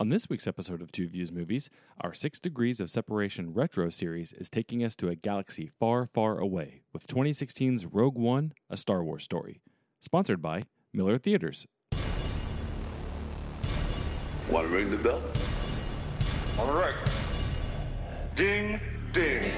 On this week's episode of Two Views Movies, our Six Degrees of Separation retro series is taking us to a galaxy far, far away with 2016's Rogue One, a Star Wars story. Sponsored by Miller Theaters. Want to ring the bell? All right. Ding, ding.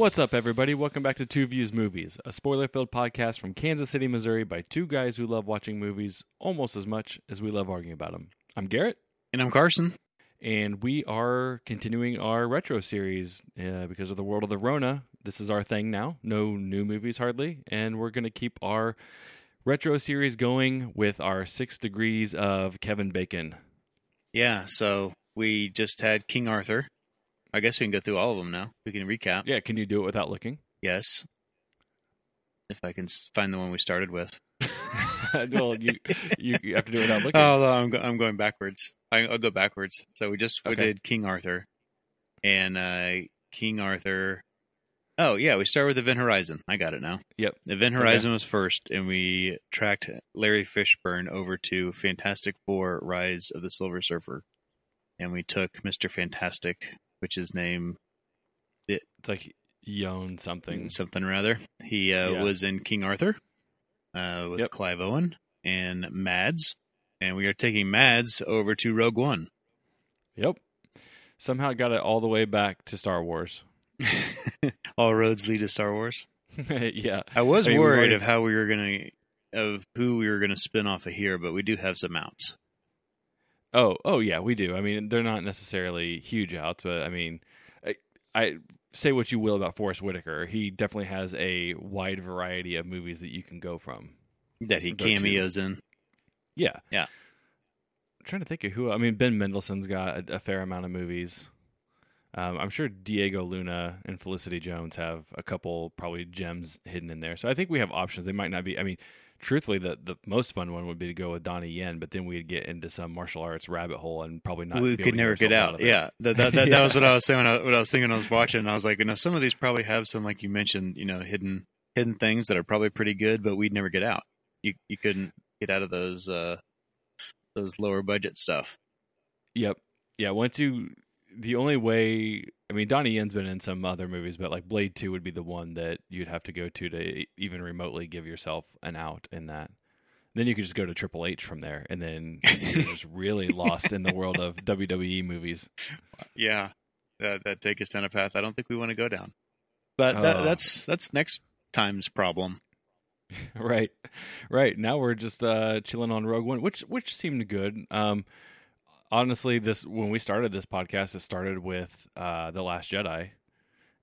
What's up, everybody? Welcome back to Two Views Movies, a spoiler filled podcast from Kansas City, Missouri by two guys who love watching movies almost as much as we love arguing about them. I'm Garrett, And I'm Carson. and we are continuing our retro series uh, because of the world of the Rona. This is our thing now. No new movies hardly, and we're going to keep our retro series going with our six degrees of Kevin Bacon. Yeah, so we just had King Arthur. I guess we can go through all of them now. We can recap. Yeah, can you do it without looking? Yes. If I can find the one we started with. well, you, you you have to do it without looking. Oh, no, I'm, go- I'm going backwards. I, I'll go backwards. So we just we Okay. did King Arthur. And uh, King Arthur. Oh, yeah, we start with Event Horizon. I got it now. Yep. Event Horizon was first, and we tracked Larry Fishburne over to Fantastic Four Rise of the Silver Surfer. And we took Mr. Fantastic, which is name It's like Yon something. something or other. He uh, Yeah. was in King Arthur uh, with Yep. Clive Owen and Mads, and we are taking Mads over to Rogue One. Yep. Somehow got it all the way back to Star Wars. All roads lead to Star Wars. yeah. I was I mean, worried of how we were gonna of who we were gonna spin off of here, but we do have some outs. Oh, oh yeah, we do. I mean, they're not necessarily huge outs, but I mean, I, I say what you will about Forest Whitaker. He definitely has a wide variety of movies that you can go from. That he Go to. cameos in. Yeah. Yeah. I'm trying to think of who. I mean, Ben Mendelsohn's got a, a fair amount of movies. Um, I'm sure Diego Luna and Felicity Jones have a couple probably gems hidden in there. So I think we have options. They might not be. I mean, truthfully, the the most fun one would be to go with Donnie Yen, but then we'd get into some martial arts rabbit hole and probably not. we could never get out. of yeah, that that, that, Yeah. that was what I was saying. When I, what I was thinking, when I was watching. I was like, you know, some of these probably have some, like you mentioned, you know, hidden hidden things that are probably pretty good, but we'd never get out. You you couldn't get out of those uh those lower budget stuff. Yep. Yeah. Once you, the only way, I mean, Donnie Yen's been in some other movies, but like Blade 2 would be the one that you'd have to go to to even remotely give yourself an out in that. Then you could just go to Triple H from there, and then you're just really lost in the world of WWE movies. Yeah, that that take us down a path I don't think we want to go down. But that, Oh. that's that's next time's problem. right. Right. Now we're just uh, chilling on Rogue One, which which seemed good. Um, honestly, this when we started this podcast, it started with uh, the Last Jedi,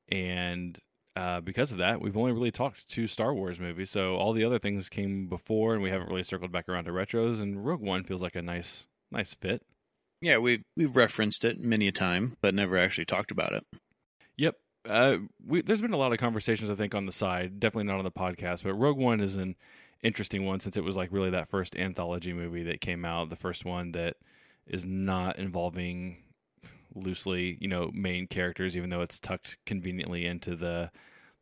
and uh, because of that, we've only really talked two Star Wars movies. So all the other things came before, and we haven't really circled back around to retros. And Rogue One feels like a nice nice fit. Yeah, we've we've referenced it many a time, but never actually talked about it. Yep. Uh, we, there's been a lot of conversations, I think, on the side. Definitely not on the podcast, but Rogue One is an interesting one since it was like really that first anthology movie that came out, the first one that is not involving loosely, you know, main characters, even though it's tucked conveniently into the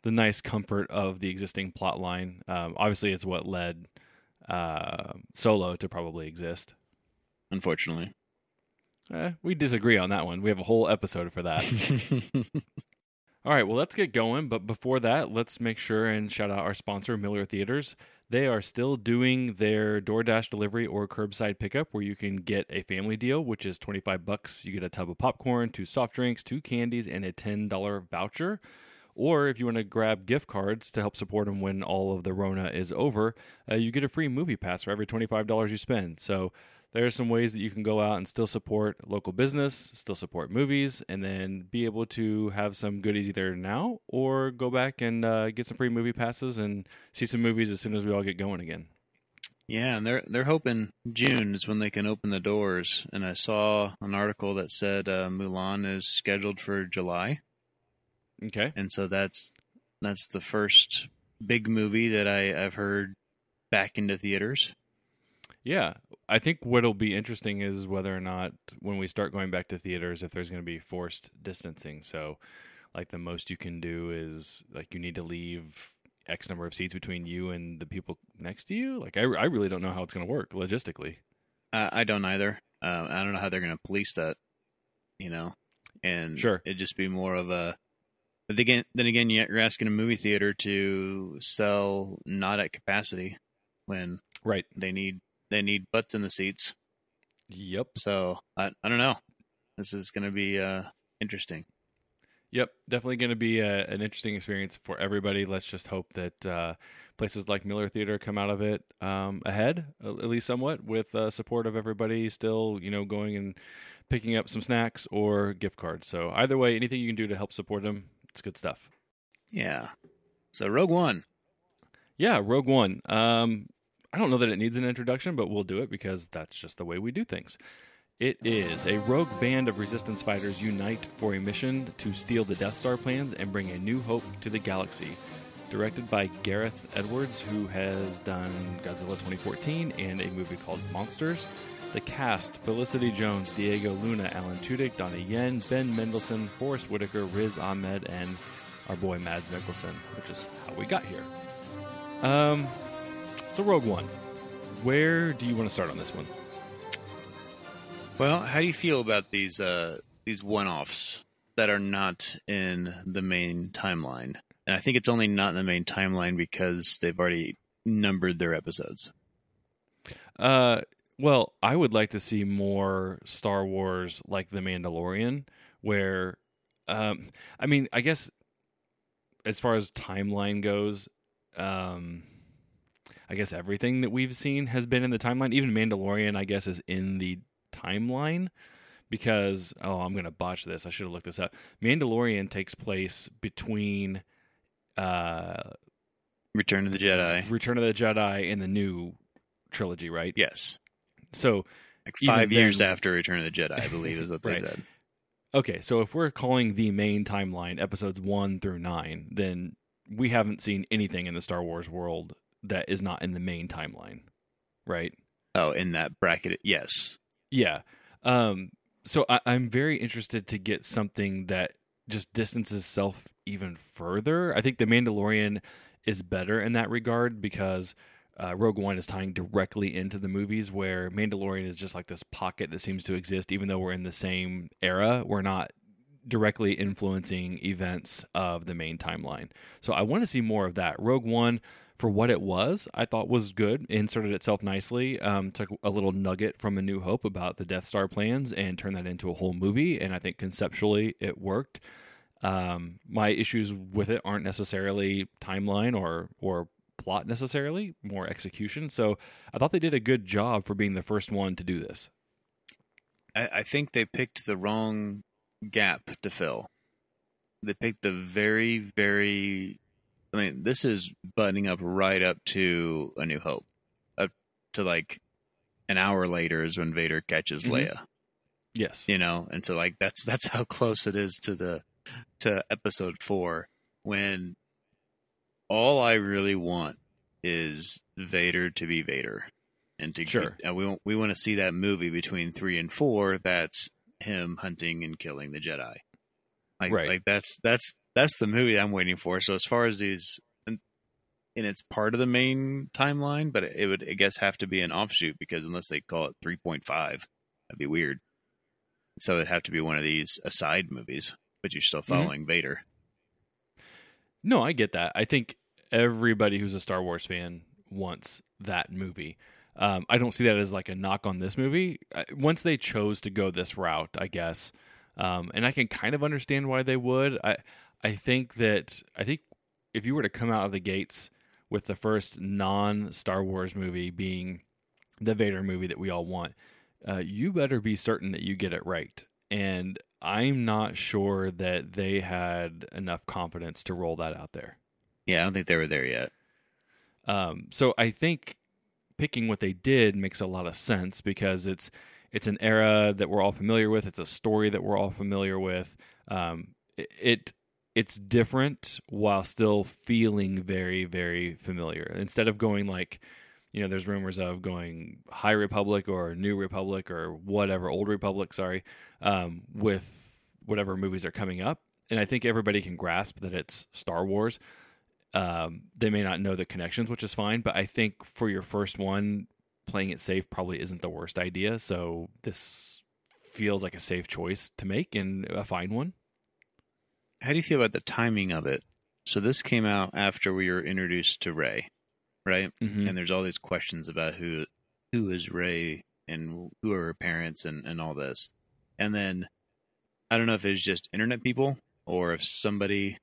the nice comfort of the existing plot line. Um, obviously, it's what led uh, Solo to probably exist. Unfortunately, Eh, we disagree on that one. We have a whole episode for that. All right, well, let's get going. But before that, let's make sure and shout out our sponsor, Miller Theaters. They are still doing their DoorDash delivery or curbside pickup where you can get a family deal, which is 25 bucks. You get a tub of popcorn, two soft drinks, two candies, and a $10 voucher. Or if you want to grab gift cards to help support them when all of the Rona is over, uh, you get a free movie pass for every $25 you spend. So there are some ways that you can go out and still support local business, still support movies, and then be able to have some goodies either now or go back and uh, get some free movie passes and see some movies as soon as we all get going again. Yeah, and they're they're hoping June is when they can open the doors. And I saw an article that said uh, Mulan is scheduled for July, Okay. and so that's that's the first big movie that I I've heard back into theaters. Yeah, I think what'll be interesting is whether or not when we start going back to theaters, if there's going to be forced distancing. So, like the most you can do is like you need to leave X number of seats between you and the people next to you. Like I, I really don't know how it's going to work logistically. Uh, I don't either. Uh, I don't know how they're going to police that. You know, and Sure. it'd just be more of a. But again, then again, you're asking a movie theater to sell not at capacity when Right. they need they need butts in the seats. Yep. So I I don't know. This is going to be uh, interesting. Yep, definitely going to be a, an interesting experience for everybody. Let's just hope that uh, places like Miller Theater come out of it um, ahead, at at least somewhat, with uh, support of everybody still, you know, going and picking up some snacks or gift cards. So either way, anything you can do to help support them, it's good stuff. Yeah. So Rogue One. Yeah, Rogue One. Um, I don't know that it needs an introduction, but we'll do it because that's just the way we do things. It is a rogue band of resistance fighters unite for a mission to steal the Death Star plans and bring a new hope to the galaxy. Directed by Gareth Edwards, who has done Godzilla 2014 and a movie called Monsters. The cast Felicity Jones, Diego Luna, Alan Tudyk, Donnie Yen, Ben Mendelsohn, Forest Whitaker, Riz Ahmed, and our boy Mads Mikkelsen, which is how we got here. Um, so Rogue One, where do you want to start on this one? Well, how do you feel about these uh, these one offs that are not in the main timeline? And I think it's only not in the main timeline because they've already numbered their episodes. Uh, well, I would like to see more Star Wars like The Mandalorian, where, um, I mean, I guess as far as timeline goes, um, I guess everything that we've seen has been in the timeline. Even Mandalorian, I guess, is in the timeline because oh, I'm gonna botch this. I should have looked this up. Mandalorian takes place between uh, Return of the Jedi. Return of the Jedi and the new trilogy, right? Yes. So Like five years then- after Return of the Jedi, I believe is what they Right. said. Okay, so if we're calling the main timeline episodes one through nine, then we haven't seen anything in the Star Wars world that is not in the main timeline, right? Oh, in that bracket, yes. Yeah. Um, so I, I'm very interested to get something that just distances self even further. I think The Mandalorian is better in that regard because uh, Rogue One is tying directly into the movies, where Mandalorian is just like this pocket that seems to exist, even though we're in the same era. We're not directly influencing events of the main timeline. So I want to see more of that. Rogue One, for what it was, I thought was good. Inserted itself nicely. Um, took a little nugget from A New Hope about the Death Star plans and turned that into a whole movie. And I think conceptually it worked. Um, my issues with it aren't necessarily timeline or or plot necessarily, more execution. So I thought they did a good job for being the first one to do this. I, I think they picked the wrong gap to fill. They picked the very, very. I mean, this is buttoning up right up to A New Hope, up to like an hour later is when Vader catches Mhm. Leia. Yes. You know, and so like that's that's how close it is to the to Episode Four when all I really want is Vader to be Vader, and to Sure. and we want- we want to see that movie between three and four. That's him hunting and killing the Jedi. Like, Right. like that's that's that's the movie I'm waiting for. So as far as these, and, and it's part of the main timeline, but it would I guess have to be an offshoot because unless they call it three point five, that'd be weird. So it'd have to be one of these aside movies, but you're still following Vader. No, I get that. I think everybody who's a Star Wars fan wants that movie. Um, I don't see that as like a knock on this movie. Once they chose to go this route, I guess, um, and I can kind of understand why they would. I I think that I think if you were to come out of the gates with the first non Star Wars movie being the Vader movie that we all want, uh, you better be certain that you get it right. And I'm not sure that they had enough confidence to roll that out there. Yeah, I don't think they were there yet. Um, so I think picking what they did makes a lot of sense because it's it's an era that we're all familiar with. It's a story that we're all familiar with. Um, it, it it's different while still feeling very very familiar. Instead of going like you know, there's rumors of going High Republic or New Republic or whatever, Old Republic, sorry, um, with whatever movies are coming up. And I think everybody can grasp that it's Star Wars. Um, they may not know the connections, which is fine, but I think for your first one, playing it safe probably isn't the worst idea. So this feels like a safe choice to make and a fine one. How do you feel about the timing of it? So this came out after we were introduced to Rey, right? Mm-hmm. And there's all these questions about who who is Rey and who are her parents and, and all this. And then I don't know if it's just internet people or if somebody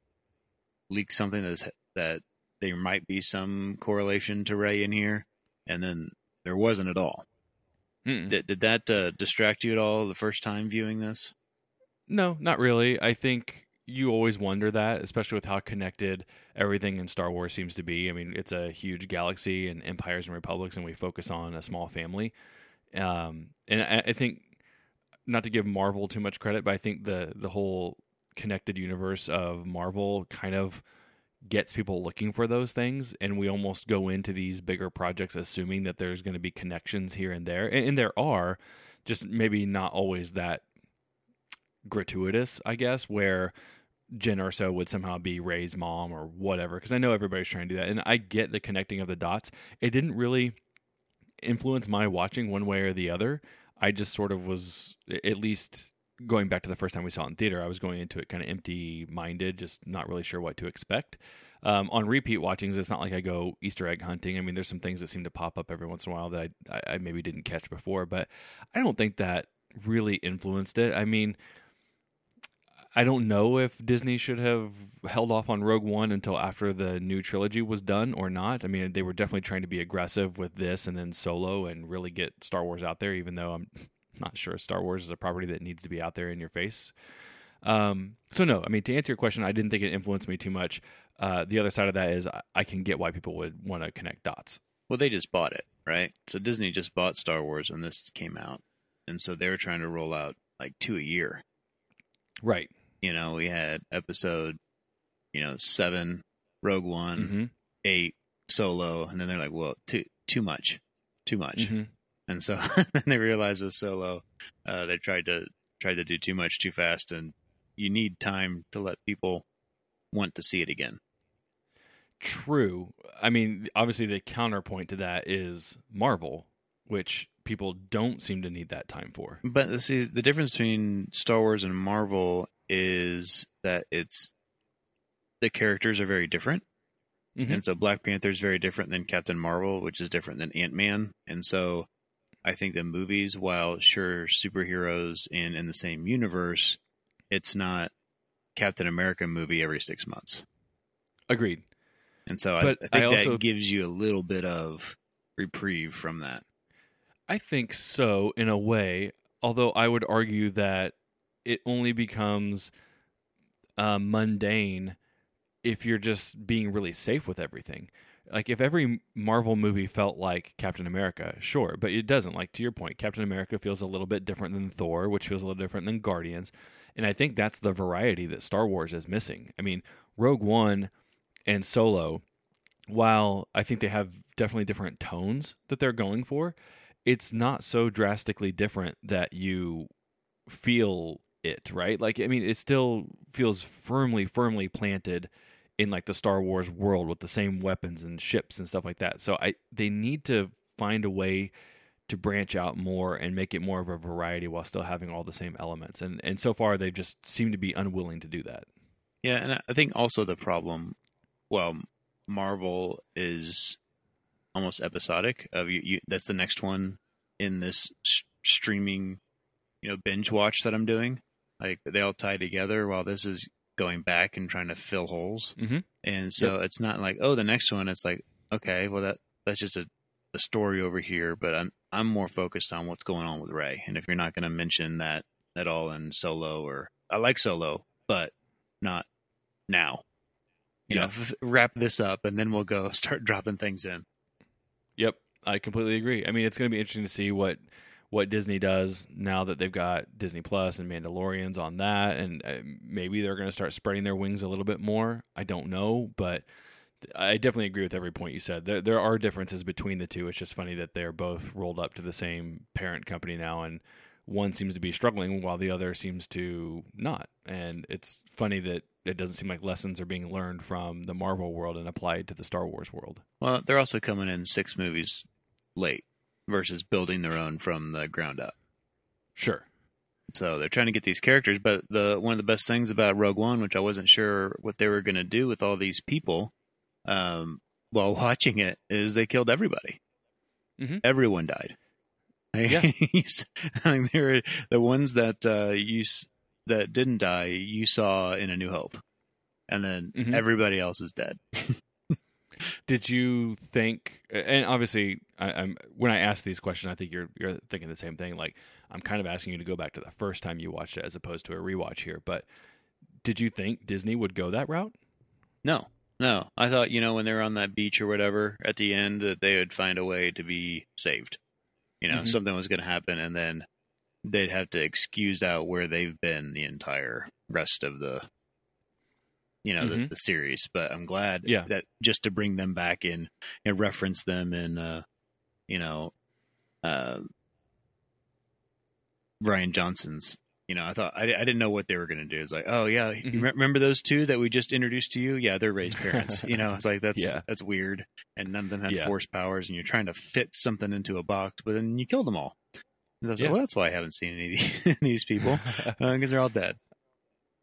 leaked something that's that there might be some correlation to Rey in here, and then there wasn't at all. Mm-mm. Did, did that uh, distract you at all the first time viewing this? No, not really. I think you always wonder that, especially with how connected everything in Star Wars seems to be. I mean, it's a huge galaxy and empires and republics, and we focus on a small family. Um, and I, I think, not to give Marvel too much credit, but I think the the whole connected universe of Marvel kind of gets people looking for those things and we almost go into these bigger projects assuming that there's going to be connections here and there and, and there are just maybe not always that gratuitous i guess where Jyn Erso would somehow be Rey's mom or whatever because I know everybody's trying to do that and I get the connecting of the dots it didn't really influence my watching one way or the other I just sort of was at least going back to the first time we saw it in theater, I was going into it kind of empty minded, just not really sure what to expect. Um, on repeat watchings, it's not like I go Easter egg hunting. I mean, there's some things that seem to pop up every once in a while that I, I, I maybe didn't catch before, but I don't think that really influenced it. I mean, I don't know if Disney should have held off on Rogue One until after the new trilogy was done or not. I mean, they were definitely trying to be aggressive with this and then Solo and really get Star Wars out there, even though I'm not sure Star Wars is a property that needs to be out there in your face. Um, so no, I mean to answer your question, I didn't think it influenced me too much. Uh, the other side of that is I, I can get why people would want to connect dots. Well, they just bought it, right? So Disney just bought Star Wars when this came out, and so they were trying to roll out like two a year. Right. You know, we had episode, you know, seven, Rogue One, Mm-hmm. eight, Solo, and then they're like, well, too too much, too much. Mm-hmm. and so then they realized with Solo, uh, they tried to tried to do too much too fast, and you need time to let people want to see it again. True. I mean, obviously, the counterpoint to that is Marvel, which people don't seem to need that time for. But see, the difference between Star Wars and Marvel is that it's the characters are very different. Mhm. And so Black Panther is very different than Captain Marvel, which is different than Ant Man. And so I think the movies, while sure superheroes in in the same universe, it's not Captain America movie every six months. Agreed. And so But I, I I also- that gives you a little bit of reprieve from that. I think so in a way, although I would argue that it only becomes uh, mundane if you're just being really safe with everything. Like if every Marvel movie felt like Captain America, sure, but it doesn't. Like to your point, Captain America feels a little bit different than Thor, which feels a little different than Guardians, and I think that's the variety that Star Wars is missing. I mean, Rogue One and Solo, while I think they have definitely different tones that they're going for, it's not so drastically different that you feel it, right? Like I mean, it still feels firmly, firmly planted in like the Star Wars world with the same weapons and ships and stuff like that. So I they need to find a way to branch out more and make it more of a variety while still having all the same elements. And and so far they just seem to be unwilling to do that. Yeah, and I think also the problem, well, Marvel is almost episodic. Of you, you that's the next one in this sh- streaming, you know, binge watch that I'm doing. Like they all tie together, while this is going back and trying to fill holes. Mhm. And so it's not like, oh, the next one. It's like, okay, well that that's just a, a story over here, but I'm I'm more focused on what's going on with Rey. And if you're not going to mention that at all in Solo, or I like Solo, but not now. You know, f- wrap this up, and then we'll go start dropping things in. Yep, I completely agree. I mean, it's going to be interesting to see what what Disney does now that they've got Disney Plus and Mandalorians on that, and uh, maybe they're going to start spreading their wings a little bit more. I don't know, but I definitely agree with every point you said. There, there are differences between the two. It's just funny that they're both rolled up to the same parent company now, and one seems to be struggling while the other seems to not. And it's funny that it doesn't seem like lessons are being learned from the Marvel world and applied to the Star Wars world. Well, they're also coming in six movies late versus building their own from the ground up. Sure. So they're trying to get these characters, but the one of the best things about Rogue One, which I wasn't sure what they were going to do with all these people, um, while watching it, is they killed everybody. Mhm. Everyone died. Yeah. They were the ones that uh, you that didn't die. You saw in A New Hope, and then Mhm. everybody else is dead. Did you think? And obviously, I, I'm when I ask these questions, I think you're you're thinking the same thing. Like I'm kind of asking you to go back to the first time you watched it, as opposed to a rewatch here. But did you think Disney would go that route? No, no. I thought you know when they were on that beach or whatever at the end that they would find a way to be saved. You know, Mhm. something was going to happen, and then they'd have to excuse out where they've been the entire rest of the, you know, the, Mhm. the series. But I'm glad Yeah. that just to bring them back in and reference them in, uh, you know, uh, Rian Johnson's. You know, I thought I, I didn't know what they were going to do. It's like, oh yeah, you Mhm. re- remember those two that we just introduced to you? Yeah, they're Rey's parents. you know, it's like that's Yeah. that's weird, and none of them had Yeah. force powers, and you're trying to fit something into a box, but then you killed them all. And I was Yeah. like, well, that's why I haven't seen any of these, these people because they're all dead.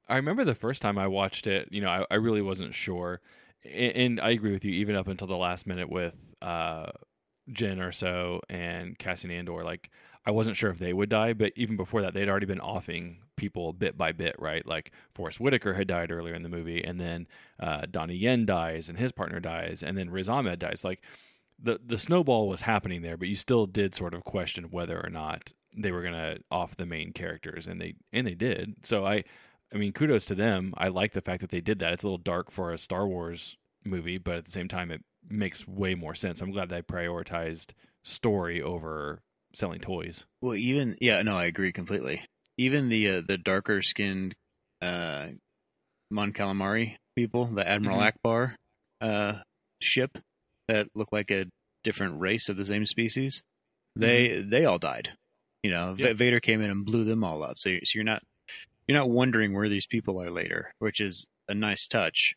I remember the first time I watched it, you know, I, I really wasn't sure. And, and I agree with you, even up until the last minute with uh, Jyn Erso and Cassian Andor. Like, I wasn't sure if they would die, but even before that, they'd already been offing people bit by bit, right? Like, Forest Whitaker had died earlier in the movie, and then uh, Donnie Yen dies, and his partner dies, and then Riz Ahmed dies. Like, the, the snowball was happening there, but you still did sort of question whether or not they were going to off the main characters, and they and they did. So I, I mean, kudos to them. I like the fact that they did that. It's a little dark for a Star Wars movie, but at the same time, it makes way more sense. I'm glad they prioritized story over selling toys. Well, even yeah, no, I agree completely. Even the uh, the darker skinned uh, Mon Calamari people, the Admiral Mhm. Ackbar uh, ship that looked like a different race of the same species, they they all died. You know, Yeah. Vader came in and blew them all up. So, so you're not you're not wondering where these people are later, which is a nice touch.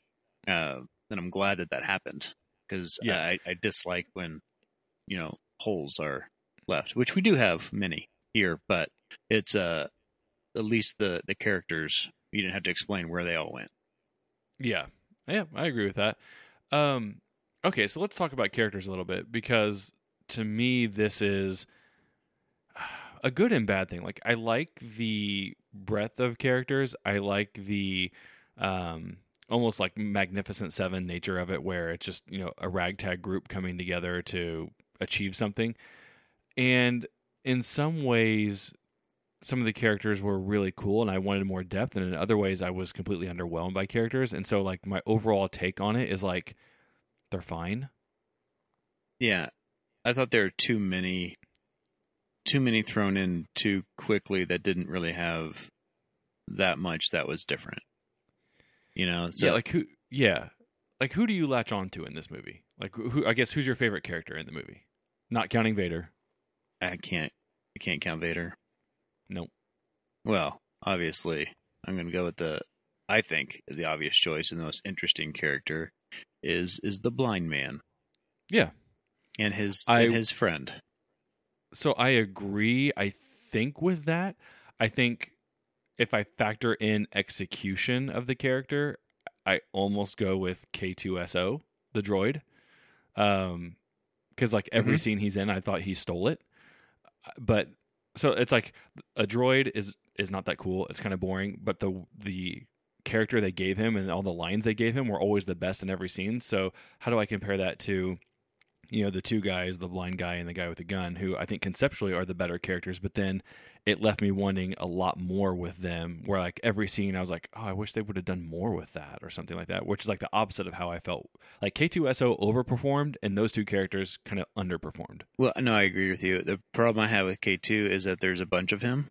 Uh, and I'm glad that that happened because Yeah. I, I dislike when you know holes are left, which we do have many here, but it's uh at least the the characters you didn't have to explain where they all went. Yeah, yeah, I agree with that. Um, okay, so let's talk about characters a little bit because to me, this is a good and bad thing. Like, I like the breadth of characters. I like the um, almost like Magnificent Seven nature of it, where it's just you know a ragtag group coming together to achieve something. And in some ways, some of the characters were really cool and I wanted more depth and in other ways I was completely underwhelmed by characters and so like my overall take on it is like they're fine. Yeah, I thought there were too many, too many thrown in too quickly that didn't really have that much that was different. You know, so yeah, like who yeah. Like who do you latch on to in this movie? Like who I guess who's your favorite character in the movie? Not counting Vader. I can't, I can't count Vader. Nope. Well, obviously, I'm going to go with the. I think the obvious choice and the most interesting character is is the blind man Yeah. and his I- and his friend. So I agree I think with that. I think if I factor in execution of the character, I almost go with K2SO, the droid. Um cuz like every Mhm. scene he's in I thought he stole it. But so it's like a droid is is not that cool. It's kind of boring, but the the character they gave him and all the lines they gave him were always the best in every scene. So how do I compare that to you know the two guys, the blind guy and the guy with the gun, who I think conceptually are the better characters, but then it left me wanting a lot more with them. Where like every scene, I was like, oh, I wish they would have done more with that or something like that. Which is like the opposite of how I felt. Like K2SO overperformed, and those two characters kind of underperformed. Well, no, I agree with you. The problem I have with K2 is that there's a bunch of him,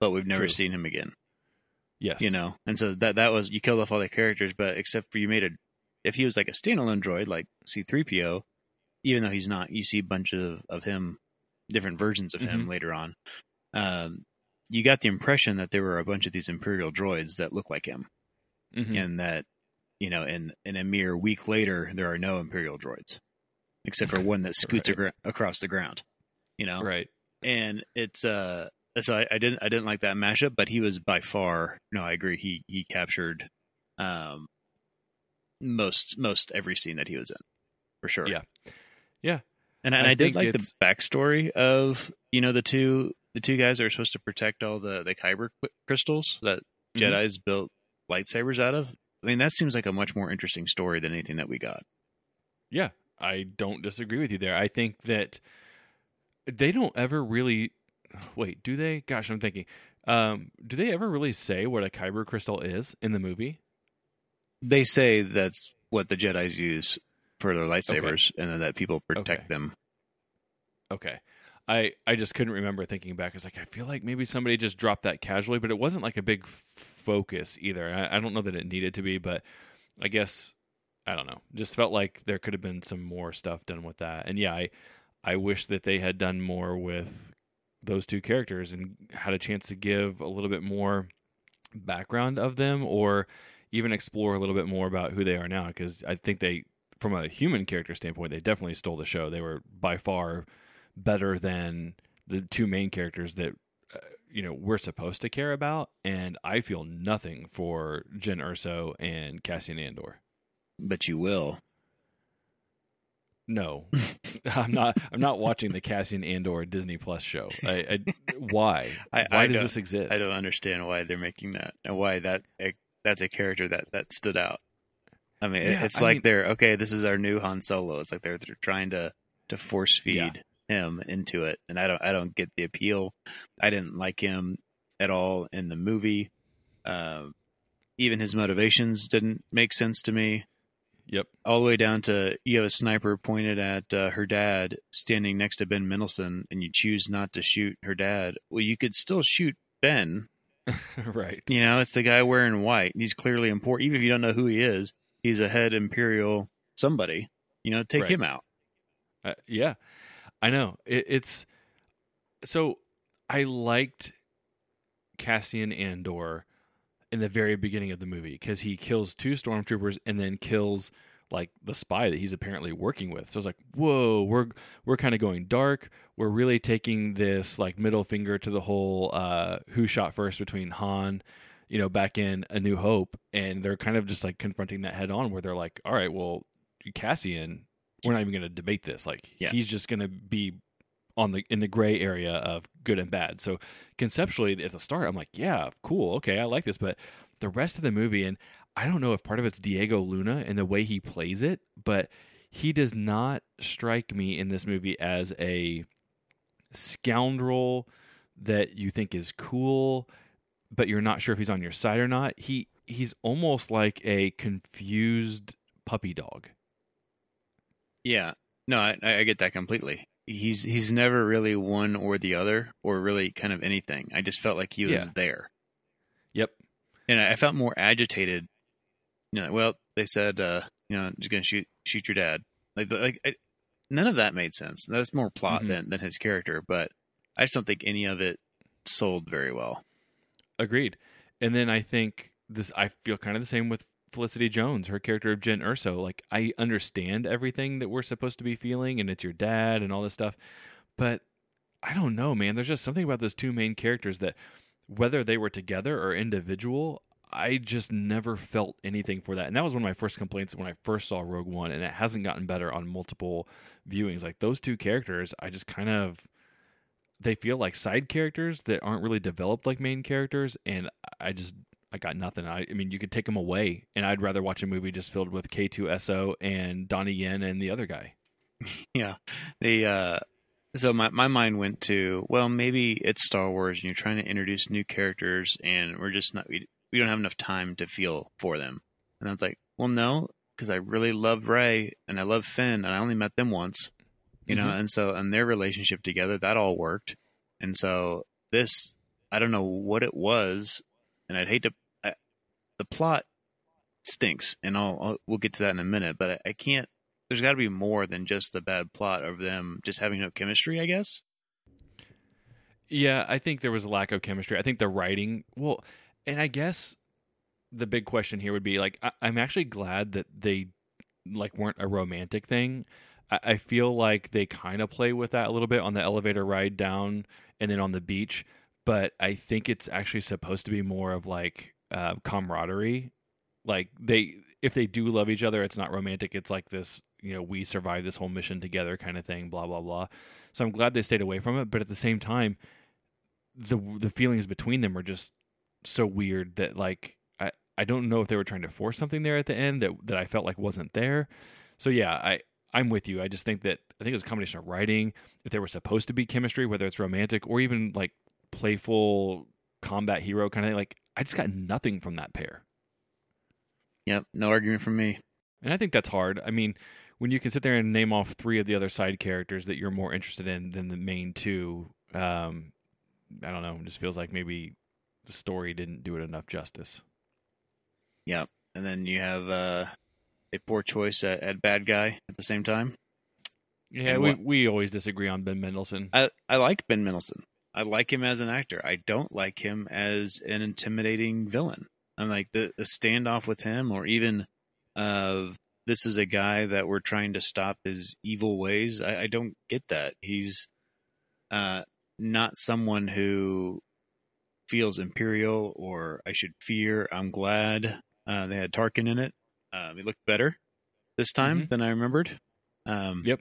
but we've never True. seen him again. Yes, You know, and so that that was you killed off all the characters, but except for you made a if he was like a standalone droid like C3PO, even though he's not, you see a bunch of, of him, different versions of him Mhm. later on. Um, you got the impression that there were a bunch of these Imperial droids that look like him, Mhm. and that you know, in in a mere week later, there are no Imperial droids, except for one that scoots Right. agra- across the ground. You know, Right. and it's uh so I, I didn't I didn't like that mashup, but he was by far no, I agree. He he captured um most most every scene that he was in for sure. Yeah. Yeah. and, and I I, did like the backstory of you know the two the two guys that are supposed to protect all the the kyber crystals that Mhm. Jedi's built lightsabers out of. I mean, that seems like a much more interesting story than anything that we got. Yeah, I don't disagree with you there. I think that they don't ever really wait, do they? Gosh, I'm thinking. Um, do they ever really say what a kyber crystal is in the movie? They say that's what the Jedi's use for their lightsabers, and then that people protect Okay. them. Okay. I I just couldn't remember thinking back. I was like, I feel like maybe somebody just dropped that casually, but it wasn't like a big focus either. I, I don't know that it needed to be, but I guess I don't know. Just felt like there could have been some more stuff done with that. And yeah, I I wish that they had done more with those two characters and had a chance to give a little bit more background of them or even explore a little bit more about who they are now because I think they from a human character standpoint they definitely stole the show. They were by far better than the two main characters that uh, you know we're supposed to care about and I feel nothing for Jyn Erso and Cassian Andor. But you will. No, I'm not. I'm not watching the Cassian Andor Disney Plus show. I, I why? I- why does this exist? I don't understand why they're making that and why that that's a character that that stood out. I mean, Yeah, it's I like mean- they're okay. This is our new Han Solo. It's like they're they're trying to to force feed Yeah. him into it, and I don't I don't get the appeal. I didn't like him at all in the movie. Um, even his motivations didn't make sense to me. Yep. All the way down to you have a sniper pointed at uh, her dad standing next to Ben Mendelsohn, and you choose not to shoot her dad. Well, you could still shoot Ben. right. You know, it's the guy wearing white. and He's clearly important. Even if you don't know who he is, he's a head Imperial somebody. You know, take Right. him out. Uh, yeah, I know. It, it's so I liked Cassian Andor in the very beginning of the movie because he kills two stormtroopers and then kills like the spy that he's apparently working with. So I was like, whoa, we're we're kind of going dark. We're really taking this like middle finger to the whole uh, who shot first between Han, you know, back in A New Hope, and they're kind of just like confronting that head on, where they're like, all right, well, Cassian, we're not even going to debate this. Like Yeah. he's just going to be on the in the gray area of good and bad. So conceptually at the start, I'm like, yeah, cool, okay, I like this, but the rest of the movie, and I don't know if part of it's Diego Luna and the way he plays it, but he does not strike me in this movie as a scoundrel that you think is cool, but you're not sure if he's on your side or not. He he's almost like a confused puppy dog. Yeah. No, I, I get that completely. He's he's never really one or the other, or really kind of anything. I just felt like he was Yeah. there, Yep. and I, I felt more agitated. You know, well, they said, uh, you know, just gonna shoot shoot your dad. Like, like I, none of that made sense. That's more plot Mhm. than than his character, but I just don't think any of it sold very well. Agreed. And then I think this I feel kind of the same with Felicity Jones, her character of Jyn Erso. Like I understand everything that we're supposed to be feeling and it's your dad and all this stuff. But I don't know, man. There's just something about those two main characters that whether they were together or individual, I just never felt anything for that. And that was one of my first complaints when I first saw Rogue One and it hasn't gotten better on multiple viewings. Like those two characters, I just kind of they feel like side characters that aren't really developed like main characters and i just i got nothing i, I mean you could take them away and i'd rather watch a movie just filled with k2so and donnie yen and the other guy Yeah. The uh so my my mind went to well maybe it's Star Wars and you're trying to introduce new characters and we're just not we, we don't have enough time to feel for them. And I was like, well no, because I really love Rey and I love Finn and I only met them once. You know, Mhm. and so and their relationship together, that all worked. And so this I don't know what it was and I'd hate to I, the plot stinks, and I'll, I'll we'll get to that in a minute. But I, I can't. There's got to be more than just the bad plot of them just having no chemistry. I guess. Yeah, I think there was a lack of chemistry. I think the writing, well, and I guess the big question here would be like, I, I'm actually glad that they like weren't a romantic thing. I, feel like they kind of play with that a little bit on the elevator ride down and then on the beach, but I think it's actually supposed to be more of like uh, camaraderie. Like they, if they do love each other, it's not romantic. It's like this, you know, we survived this whole mission together kind of thing. Blah blah blah. So I'm glad they stayed away from it, but at the same time, the the feelings between them are just so weird that like I I don't know if they were trying to force something there at the end that that I felt like wasn't there. So yeah, I I'm with you. I just think that I think it was a combination of writing. If there was supposed to be chemistry, whether it's romantic or even like playful combat hero kind of thing, like I just got nothing from that pair. Yep, no argument from me. And I think that's hard. I mean, when you can sit there and name off three of the other side characters that you're more interested in than the main two, um, I don't know. It just feels like maybe the story didn't do it enough justice. Yep, and then you have uh, a poor choice at, at bad guy at the same time. Yeah, And we what- we always disagree on Ben Mendelsohn. I I like Ben Mendelsohn. I like him as an actor. I don't like him as an intimidating villain. I'm like the, the standoff with him, or even uh, this is a guy that we're trying to stop his evil ways. I, I don't get that. He's uh, not someone who feels imperial or I should fear. I'm glad uh, they had Tarkin in it. Um, he looked better this time Mhm. than I remembered. Um, Yep.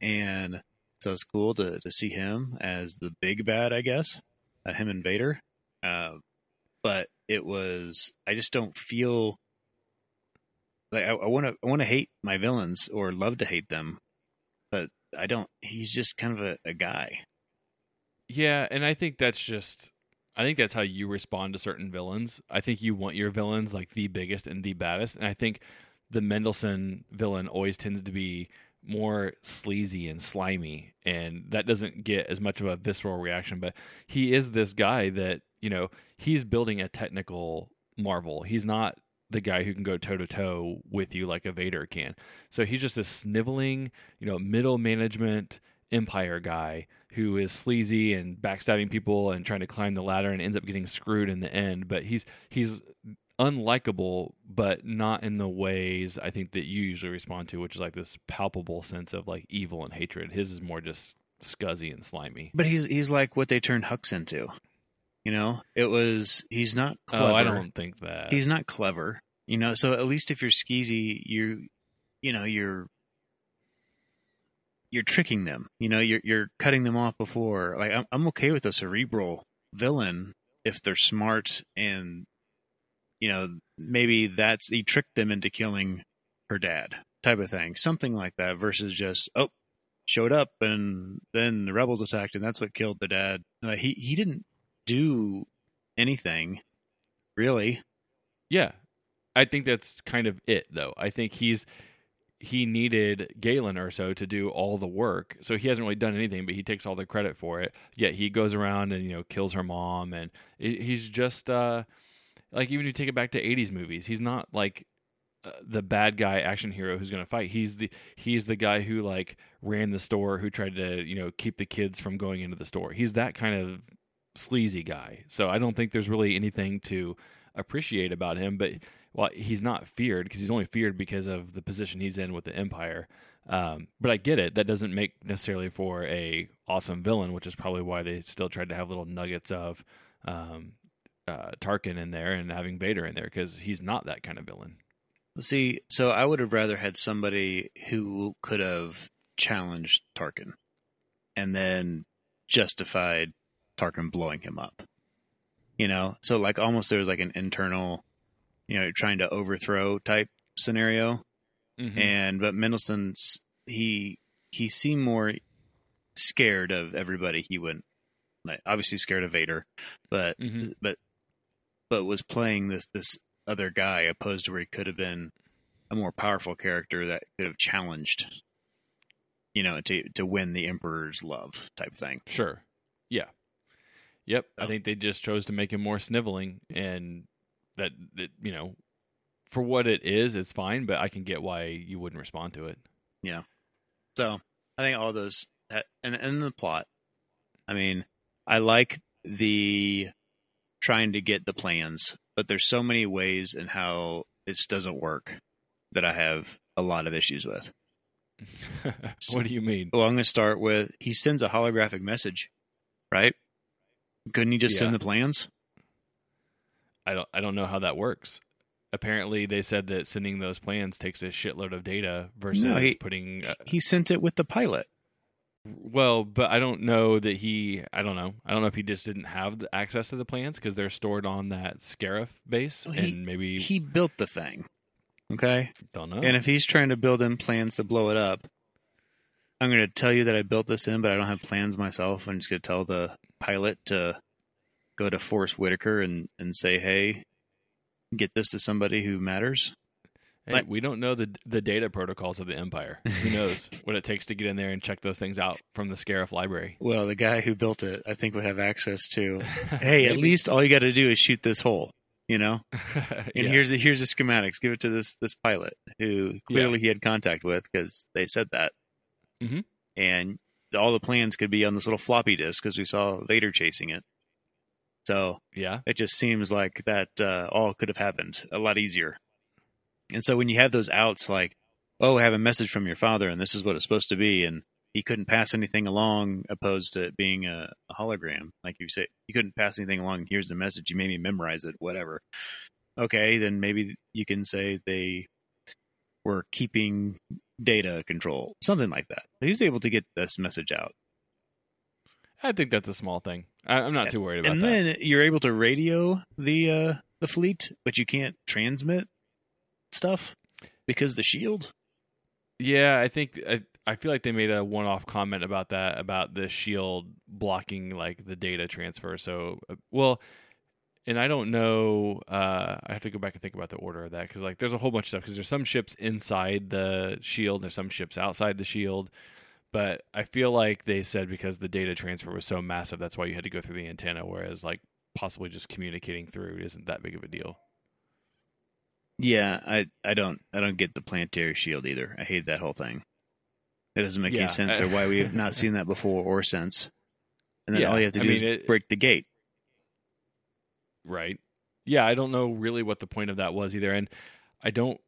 and so it's cool to to see him as the big bad, I guess, uh, him and Vader. Uh, but it was I just don't feel like I want to I want to hate my villains or love to hate them, but I don't. He's just kind of a, a guy. Yeah, and I think that's just I think that's how you respond to certain villains. I think you want your villains like the biggest and the baddest, and I think the Mendelsohn villain always tends to be more sleazy and slimy, and that doesn't get as much of a visceral reaction. But he is this guy that you know he's building a technical marvel. He's not the guy who can go toe to toe with you like a Vader can. So he's just this sniveling, you know, middle management empire guy who is sleazy and backstabbing people and trying to climb the ladder and ends up getting screwed in the end. But he's he's unlikable, but not in the ways I think that you usually respond to, which is like this palpable sense of like evil and hatred. His is more just scuzzy and slimy. But he's he's like what they turned Hux into. You know, it was he's not clever. Oh, I don't think that. he's not clever. You know, so at least if you're skeezy, you you know you're you're tricking them. You know, you're you're cutting them off before. Like I'm I'm okay with a cerebral villain if they're smart and you know maybe that's he tricked them into killing her dad type of thing, something like that. Versus just oh showed up and then the rebels attacked and that's what killed the dad. Uh, he he didn't do anything really. Yeah. I think that's kind of it though. I think he's he needed Galen Erso to do all the work. So he hasn't really done anything, but he takes all the credit for it. Yet he goes around and, you know, kills her mom and it, he's just uh like even if you take it back to 80s movies, he's not like uh, the bad guy action hero who's going to fight. He's the he's the guy who like ran the store who tried to, you know, keep the kids from going into the store. He's that kind of sleazy guy. So I don't think there's really anything to appreciate about him, but well, he's not feared because he's only feared because of the position he's in with the Empire. Um, but I get it. That doesn't make necessarily for a awesome villain, which is probably why they still tried to have little nuggets of um, uh, Tarkin in there and having Vader in there because he's not that kind of villain. See, so I would have rather had somebody who could have challenged Tarkin and then justified Tarkin blowing him up. You know, so like almost there was like an internal, you know, trying to overthrow type scenario. Mm-hmm. And but Mendelsohn, he he seemed more scared of everybody. He went like obviously scared of Vader, but Mhm. but but was playing this this other guy opposed to where he could have been a more powerful character that could have challenged, you know, to to win the Emperor's love type thing. Sure. Yeah. Yep. I Oh. think they just chose to make him more sniveling and that, that you know, for what it is, it's fine. But I can get why you wouldn't respond to it. Yeah. So I think all those uh, and and the plot. I mean, I like the trying to get the plans, but there's so many ways and how this doesn't work that I have a lot of issues with. what do you mean? Well, I'm going to start with he sends a holographic message, right? Couldn't he just Yeah. send the plans? I don't I don't know how that works. Apparently, they said that sending those plans takes a shitload of data versus No, he- putting. Uh, He sent it with the pilot. well, but I don't know that he. I don't know. I don't know if he just didn't have the access to the plans because they're stored on that Scarif base, Well, he- and maybe He built the thing. Okay? don't know. And if he's trying to build in plans to blow it up, I'm going to tell you that I built this in, but I don't have plans myself. I'm just going to tell the pilot to go to Forest Whitaker and, and say, hey, get this to somebody who matters. Hey, Like- we don't know the the data protocols of the Empire. Who knows what it takes to get in there and check those things out from the Scarif library? Well, the guy who built it, I think, would have access to, hey, at least all you got to do is shoot this hole, you know? And Yeah. here's the, here's the schematics. Give it to this this pilot who clearly he had contact with because they said that. Mhm. And all the plans could be on this little floppy disk because we saw Vader chasing it. So yeah, it just seems like that uh, all could have happened a lot easier. And so when you have those outs, like, oh, I have a message from your father, and this is what it's supposed to be, and he couldn't pass anything along, opposed to it being a, a hologram, like you say, you couldn't pass anything along. Here's the message. You made me memorize it. Whatever. Okay, then maybe you can say they were keeping data control, something like that. He was able to get this message out. I think that's a small thing. I, I'm not too worried about and that. And then you're able to radio the uh the fleet but you can't transmit stuff because the shield Yeah, I think I, I feel like they made a one-off comment about that about the shield blocking like the data transfer. So, uh, well, and I don't know. Uh, I have to go back and think about the order of that because like there's a whole bunch of stuff because there's some ships inside the shield, there's some ships outside the shield. But I feel like they said because the data transfer was so massive, that's why you had to go through the antenna. Whereas like possibly just communicating through isn't that big of a deal. yeah i i don't i don't get the planetary shield either i hate that whole thing it doesn't make Yeah, any sense I- or why we have not seen that before or since and then Yeah, all you have to I do mean, is it- break the gate Right. Yeah, I don't know really what the point of that was either. And I don't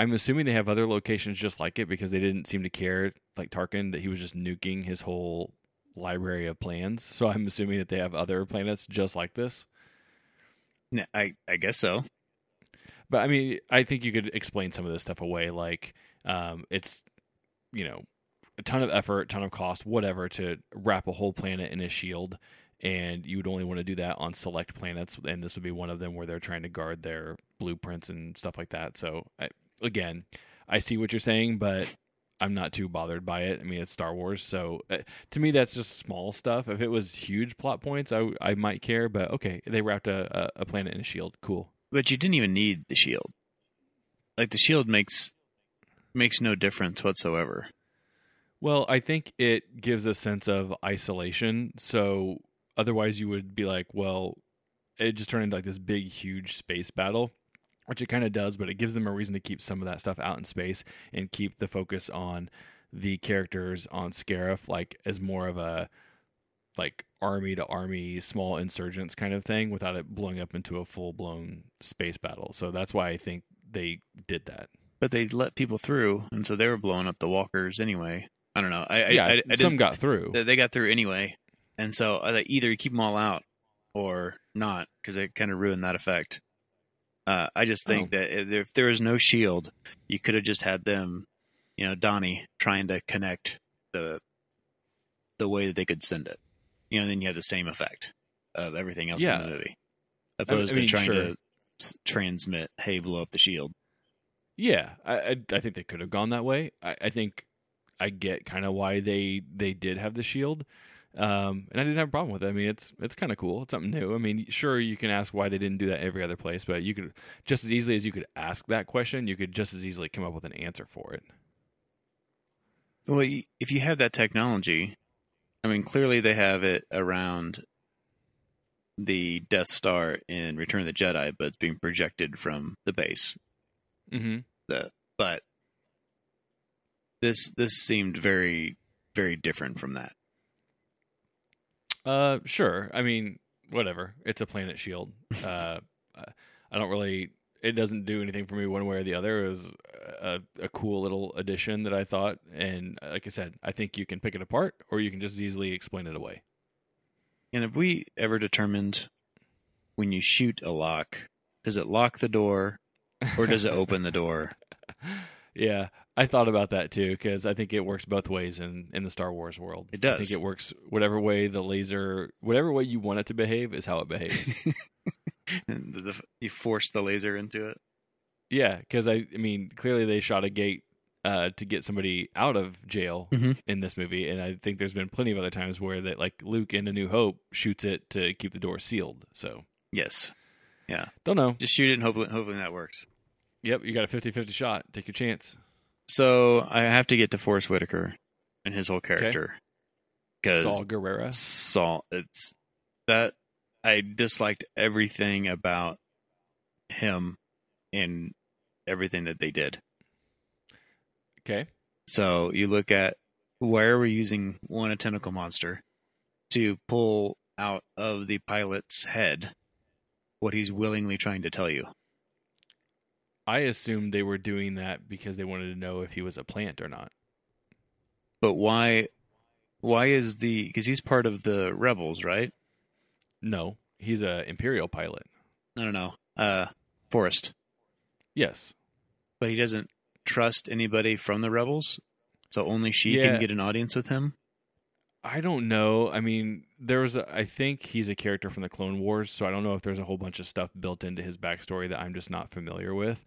I'm assuming they have other locations just like it because they didn't seem to care like Tarkin that he was just nuking his whole library of plans. So I'm assuming that they have other planets just like this. I I guess so But I mean, I think you could explain some of this stuff away like um it's you know, a ton of effort, ton of cost, whatever to wrap a whole planet in a shield and you would only want to do that on select planets and this would be one of them where they're trying to guard their blueprints and stuff like that so I, again i see what you're saying but i'm not too bothered by it. I mean it's star wars so uh, to me that's just small stuff. If it was huge plot points i, I might care but okay they wrapped a, a, a planet in a shield. Cool. But you didn't even need the shield. Like the shield makes makes no difference whatsoever. Well, I think it gives a sense of isolation. So otherwise, you would be like, well, it just turned into like this big, huge space battle, which it kind of does, but it gives them a reason to keep some of that stuff out in space and keep the focus on the characters on Scarif, like as more of a like army to army, small insurgents kind of thing without it blowing up into a full blown space battle. So that's why I think they did that. but they let people through and so they were blowing up the walkers anyway i don't know i, yeah, I, I, some got through. they they got through anyway, and so uh, either you keep them all out or not because it kind of ruined that effect. Uh, I just think Oh. that if if there was no shield, you could have just had them, you know, Donnie trying to connect the the way that they could send it. You know, then you have the same effect of everything else Yeah. in the movie, opposed I mean, to trying sure. to s- transmit, "Hey, blow up the shield." Yeah, I I, I think they could have gone that way. I, I think I get kind of why they they did have the shield, um, and I didn't have a problem with it. I mean, it's it's kind of cool. It's something new. I mean, sure you can ask why they didn't do that every other place, but you could just as easily as you could ask that question, you could just as easily come up with an answer for it. Well, if you have that technology, I mean, clearly they have it around the Death Star in Return of the Jedi, but it's being projected from the base. Mm-hmm. The but this this seemed very very different from that. Uh, sure. I mean, whatever. It's a Planet Shield. uh, I don't really. It doesn't do anything for me one way or the other. It was a, a cool little addition that I thought, and like I said, I think you can pick it apart, or you can just easily explain it away. And have we ever determined when you shoot a lock, does it lock the door or does it open the door? Yeah, I thought about that too because I think it works both ways in in the Star Wars world. It does. I think it works whatever way the laser, whatever way you want it to behave, is how it behaves. And the, the, you force the laser into it. yeah, because I, I mean, clearly they shot a gate uh, to get somebody out of jail Mhm. in this movie, and I think there's been plenty of other times where that like Luke in A New Hope shoots it to keep the door sealed. So Yes. Yeah, don't know. Just shoot it and hopefully, hopefully that works. Yep, you got a 50-50 shot. Take your chance. So I have to get to Forest Whitaker and his whole character. Because Saul Gerrera. Saul, it's that I disliked everything about him and everything that they did. Okay. So you look at where we're using one a tentacle monster to pull out of the pilot's head what he's willingly trying to tell you. I assumed they were doing that because they wanted to know if he was a plant or not. But why? Why is the? Because he's part of the rebels, right? No, he's a Imperial pilot. I don't know. Uh, Forest, Yes. but he doesn't trust anybody from the rebels, so only she Yeah. can get an audience with him. I don't know. I mean, there was a, I think he's a character from the Clone Wars, so I don't know if there's a whole bunch of stuff built into his backstory that I'm just not familiar with.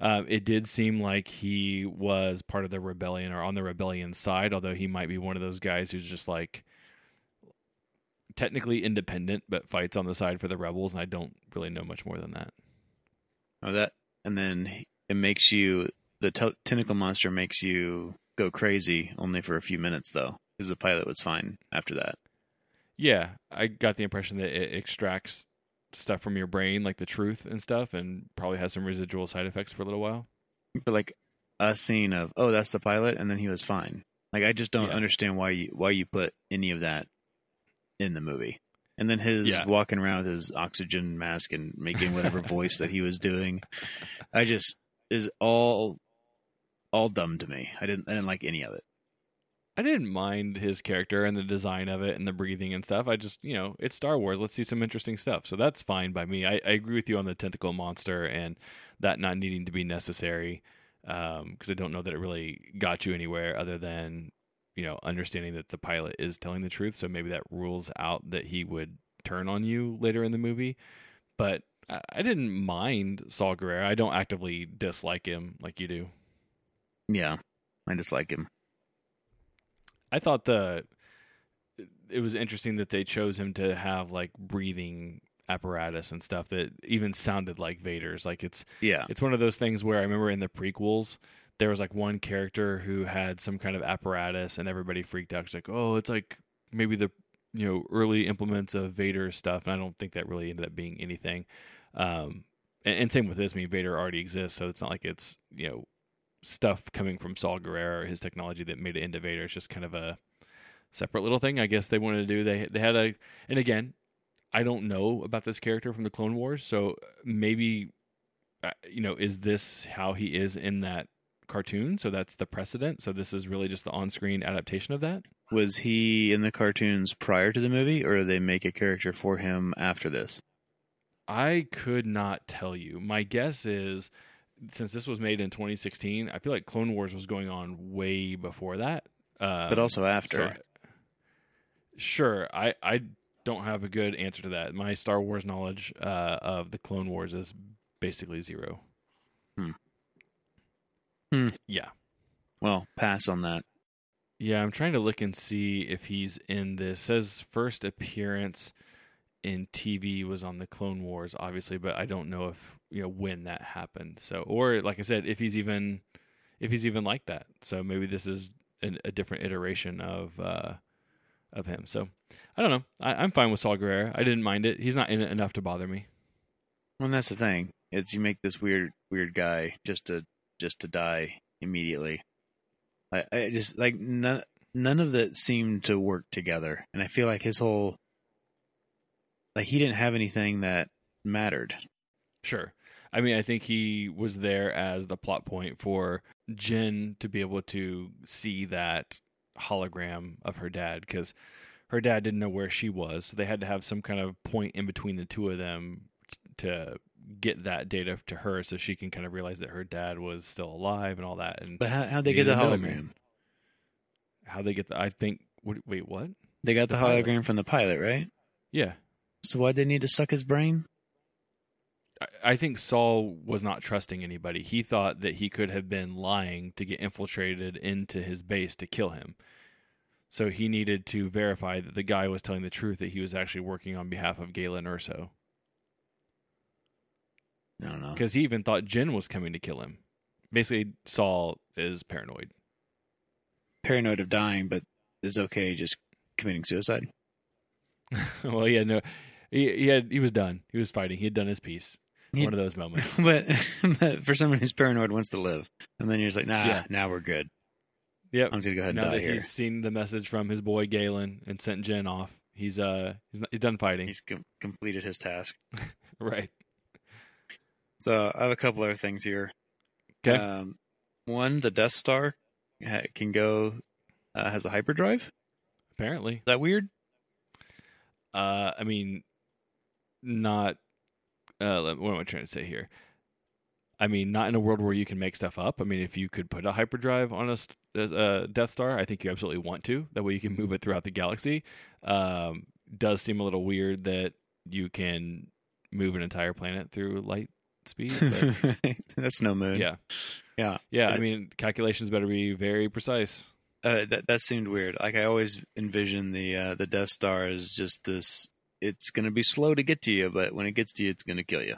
Um, it did seem like he was part of the rebellion or on the rebellion side, although he might be one of those guys who's just like technically independent but fights on the side for the rebels, and I don't really know much more than that. Oh, that, and then it makes you the t- tentacle monster makes you go crazy only for a few minutes though, because the pilot was fine after that. Yeah, I got the impression that it extracts stuff from your brain, like the truth and stuff, and probably has some residual side effects for a little while. But like a scene of oh that's the pilot, and then he was fine. Like I just don't Yeah. understand why you why you put any of that in the movie. And then his Yeah. walking around with his oxygen mask and making whatever voice that he was doing, I just is all all dumb to me. I didn't I didn't like any of it. I didn't mind his character and the design of it and the breathing and stuff. I just, you know, it's Star Wars. Let's see some interesting stuff. So that's fine by me. I, I agree with you on the tentacle monster and that not needing to be necessary um, because I don't know that it really got you anywhere other than, you know, understanding that the pilot is telling the truth. So maybe that rules out that he would turn on you later in the movie. But I, I didn't mind Saul Guerrero. I don't actively dislike him like you do. Yeah, I dislike him. I thought the it was interesting that they chose him to have like breathing apparatus and stuff that even sounded like Vader's. Like it's Yeah, it's one of those things where I remember in the prequels there was like one character who had some kind of apparatus and everybody freaked out. It's like, oh, it's like maybe the you know early implements of Vader stuff, and I don't think that really ended up being anything. Um, and, and same with this. I mean, Vader already exists, so it's not like it's you know stuff coming from Saul Guerrero or his technology that made it into Vader. It's just kind of a separate little thing. I guess they wanted to do. They they had a, and again, I don't know about this character from the Clone Wars, so maybe uh, you know, is this how he is in that cartoon? So that's the precedent. So this is really just the on-screen adaptation of that. was he in the cartoons prior to the movie, or did they make a character for him after this? I could not tell you. My guess is since this was made in 2016, I feel like Clone Wars was going on way before that. Uh, But also after. So, sure, I I don't have a good answer to that. My Star Wars knowledge uh, of the Clone Wars is basically zero. Hmm. Hmm. Yeah, well, pass on that. yeah. I'm trying to look and see if he's in this. Says first appearance in TV was on the Clone Wars, obviously, but I don't know if you know when that happened. So, or like I said, if he's even if he's even like that. So maybe this is an, a different iteration of uh, of him. So I don't know. I, I'm fine with Saul Guerrero. I didn't mind it. He's not in it enough to bother me. Well, that's the thing. It's you make this weird weird guy just to just to die immediately. I, I just like none none of that seemed to work together, and I feel like his whole like he didn't have anything that mattered. Sure. I mean, I think he was there as the plot point for Jyn to be able to see that hologram of her dad because her dad didn't know where she was. So they had to have some kind of point in between the two of them to get that data to her so she can kind of realize that her dad was still alive and all that. And But how how'd they get the hologram? how they get the, I think, what, wait, what? They got the, The pilot. hologram from the pilot, right? Yeah. So why'd they need to suck his brain? I- think Saul was not trusting anybody. He thought that he could have been lying to get infiltrated into his base to kill him. So he needed to verify that the guy was telling the truth that he was actually working on behalf of Galen Erso. I don't know. Because he even thought Jyn was coming to kill him. Basically, Saul is paranoid. Paranoid of dying, but is okay just committing suicide. well, he had no. He, he had he was done. He was fighting. He had done his piece. One of those moments. but, but for someone who's paranoid wants to live, and then you're just like, nah, Yeah. now we're good. Yep. I'm just gonna go ahead and now die that here. he's seen the message from his boy Galen and sent Jyn off, he's uh he's not, he's done fighting. He's com- completed his task. right. So I have a couple other things here. Okay. Um, one, the Death Star can go uh, has a hyperdrive. Is Apparently. that weird? Uh, I mean, not. Uh, what am I trying to say here? I mean, not in a world where you can make stuff up. I mean, if you could put a hyperdrive on a uh, Death Star, I think you absolutely want to. That way, you can move it throughout the galaxy. Um, does seem a little weird that you can move an entire planet through light speed. But That's no moon. yeah, Yeah. yeah. I mean, calculations better be very precise. Uh, that that seemed weird. Like I always envision the uh, the Death Star as just this. It's going to be slow to get to you, but when it gets to you, it's going to kill you.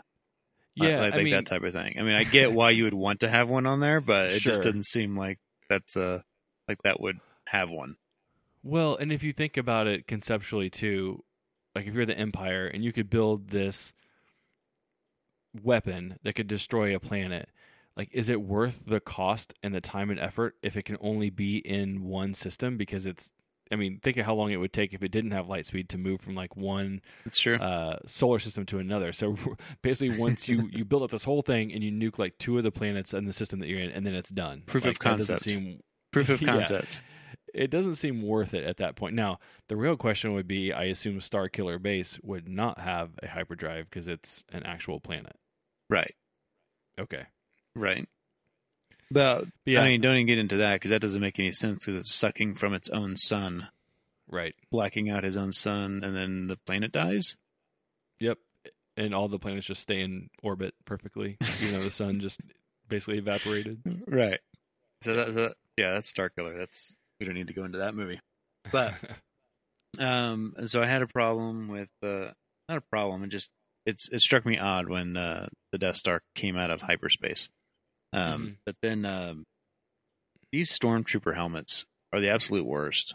Yeah, like, I like mean, that type of thing. I mean, I get why you would want to have one on there, but it Sure. just doesn't seem like that's uh like that would have one. Well, and if you think about it conceptually too, like if you're the Empire and you could build this weapon that could destroy a planet, like is it worth the cost and the time and effort if it can only be in one system because it's I mean, think of how long it would take if it didn't have light speed to move from like one It's true. uh, solar system to another. So basically, once you you build up this whole thing and you nuke like two of the planets in the system that you're in, and then it's done. Proof Like, of concept. seem Proof of yeah. concept. it doesn't seem worth it at that point. Now, the real question would be I assume Starkiller Base would not have a hyperdrive because it's an actual planet. Right. Okay. Right. But But yeah, I mean, don't even get into that because that doesn't make any sense because it's sucking from its own sun, right. blacking out his own sun, and then the planet dies. Yep. And all the planets just stay in orbit perfectly, even though the sun just basically evaporated. Right. So that's a, yeah, that's Starkiller. That's we don't need to go into that movie. But um, so I had a problem with uh, not a problem. It just it's it struck me odd when uh, the Death Star came out of hyperspace. Um, Mhm. but then um, these stormtrooper helmets are the absolute worst.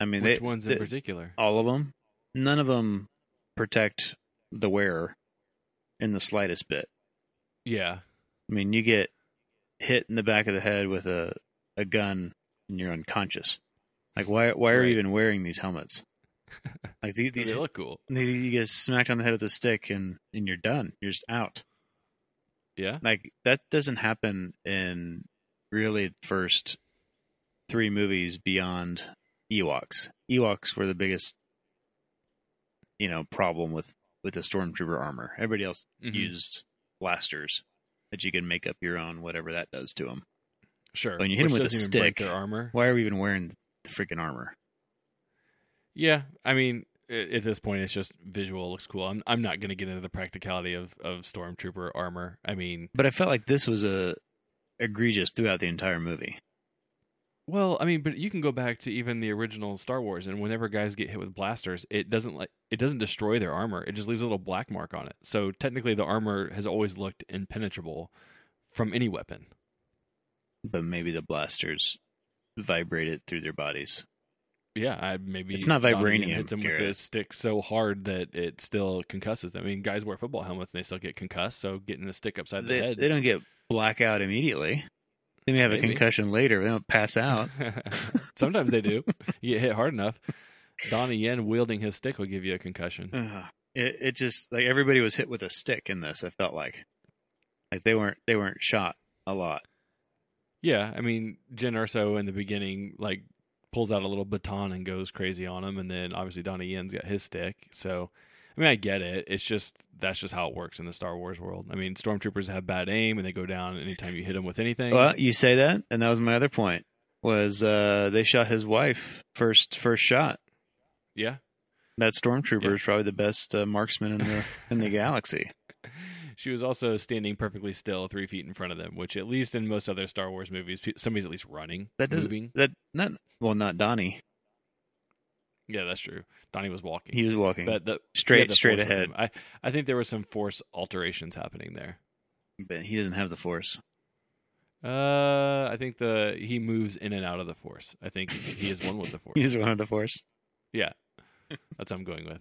I mean, Which they, ones in they- particular? all of them. None of them protect the wearer in the slightest bit. Yeah. I mean, you get hit in the back of the head with a, a gun and you're unconscious. Like, why why are Right. you even wearing these helmets? Like these, They these look cool. you get smacked on the head with a stick and and you're done. You're just out. Yeah. Like that doesn't happen in really the first three movies beyond Ewoks. Ewoks were the biggest, you know, problem with with the stormtrooper armor. Everybody else Mhm. used blasters that you can make up your own, whatever that does to them. Sure. When you hit Which with a stick- their armor. Why are we even wearing the freaking armor? Yeah, I mean, at this point, it's just visual looks cool. I'm I'm not going to get into the practicality of of stormtrooper armor. I mean, But I felt like this was a egregious throughout the entire movie. well, I mean, but you can go back to even the original Star Wars, and whenever guys get hit with blasters, it doesn't like it doesn't destroy their armor. It just leaves a little black mark on it. So technically, the armor has always looked impenetrable from any weapon. But maybe the blasters vibrated through their bodies. Yeah, I maybe It's not vibranium, hits him with Garrett. stick so hard that it still concusses. them. I mean, guys wear football helmets and they still get concussed. So getting a stick upside the They, head. they don't get blackout immediately. They may have a concussion later. They don't pass out. Sometimes they do. You get hit hard enough. Donnie Yen wielding his stick will give you a concussion. Ugh. it it just like everybody was hit with a stick in this. I felt like like they weren't they weren't shot a lot. Yeah, I mean, Jyn Erso in the beginning like pulls out a little baton and goes crazy on him, and then obviously Donnie Yen's got his stick. So, I mean, I get it. It's just that's just how it works in the Star Wars world. I mean, stormtroopers have bad aim and they go down anytime you hit them with anything. Well, you say that, and that was my other point. Was uh, they shot his wife first first shot? yeah, That stormtrooper is probably the best uh, marksman in the in the galaxy. She was also standing perfectly still, three feet in front of them, which at least in most other Star Wars movies, somebody's at least running, That does moving. that not well not Donnie. Yeah, that's true. Donnie was walking. He was walking but the, straight straight ahead. I I think there was some force alterations happening there. but he doesn't have the force. Uh, I think the he moves in and out of the force. I think he is one with the force. He's one of the force. yeah, that's what I'm going with.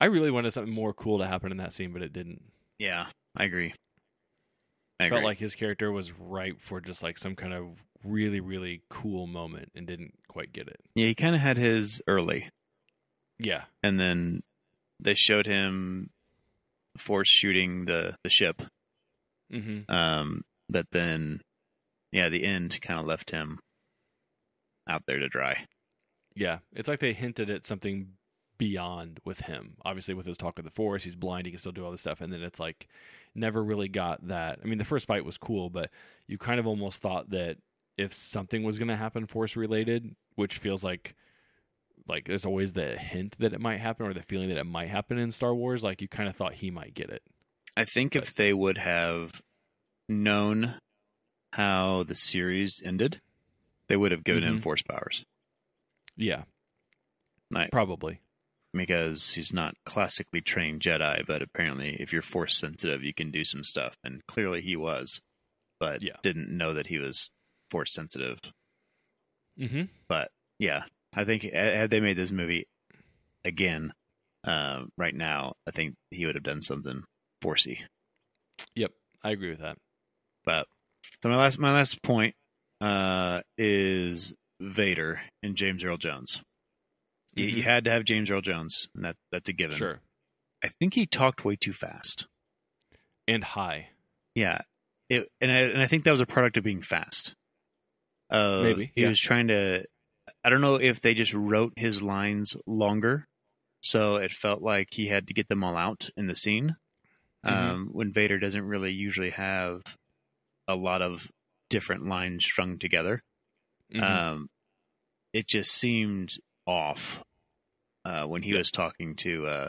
I really wanted something more cool to happen in that scene, but it didn't. Yeah, I agree. I agree. felt like his character was ripe for just like some kind of really really cool moment and didn't quite get it. yeah, he kind of had his early, Yeah, and then they showed him force shooting the the ship. hmm Um, but then, yeah, the end kind of left him out there to dry. yeah. It's like they hinted at something beyond with him. Obviously, with his talk of the force, he's blind. He can still do all this stuff, and then it's like never really got that. I mean, the first fight was cool, but you kind of almost thought that if something was going to happen force related, which feels like like there's always the hint that it might happen or the feeling that it might happen in Star Wars, like you kind of thought he might get it. I think if they would have known how the series ended, they would have given him Mhm. force powers. Yeah, probably. Because he's not classically trained Jedi, but apparently, if you're force sensitive, you can do some stuff. And clearly, he was, but Yeah. didn't know that he was force sensitive. Mm-hmm. But yeah, I think had they made this movie again uh, right now, I think he would have done something forcey. Yep, I agree with that. But so my last my last point uh, is Vader and James Earl Jones. You, you Mhm. had to have James Earl Jones, and that that's a given. Sure, I think he talked way too fast. and high. Yeah, it, and I, and I think that was a product of being fast. Uh, Maybe, he yeah. was trying to. I don't know if they just wrote his lines longer, so it felt like he had to get them all out in the scene. Mhm. Um, when Vader doesn't really usually have a lot of different lines strung together, Mhm. um, it just seemed off uh, when he Yeah. was talking to uh,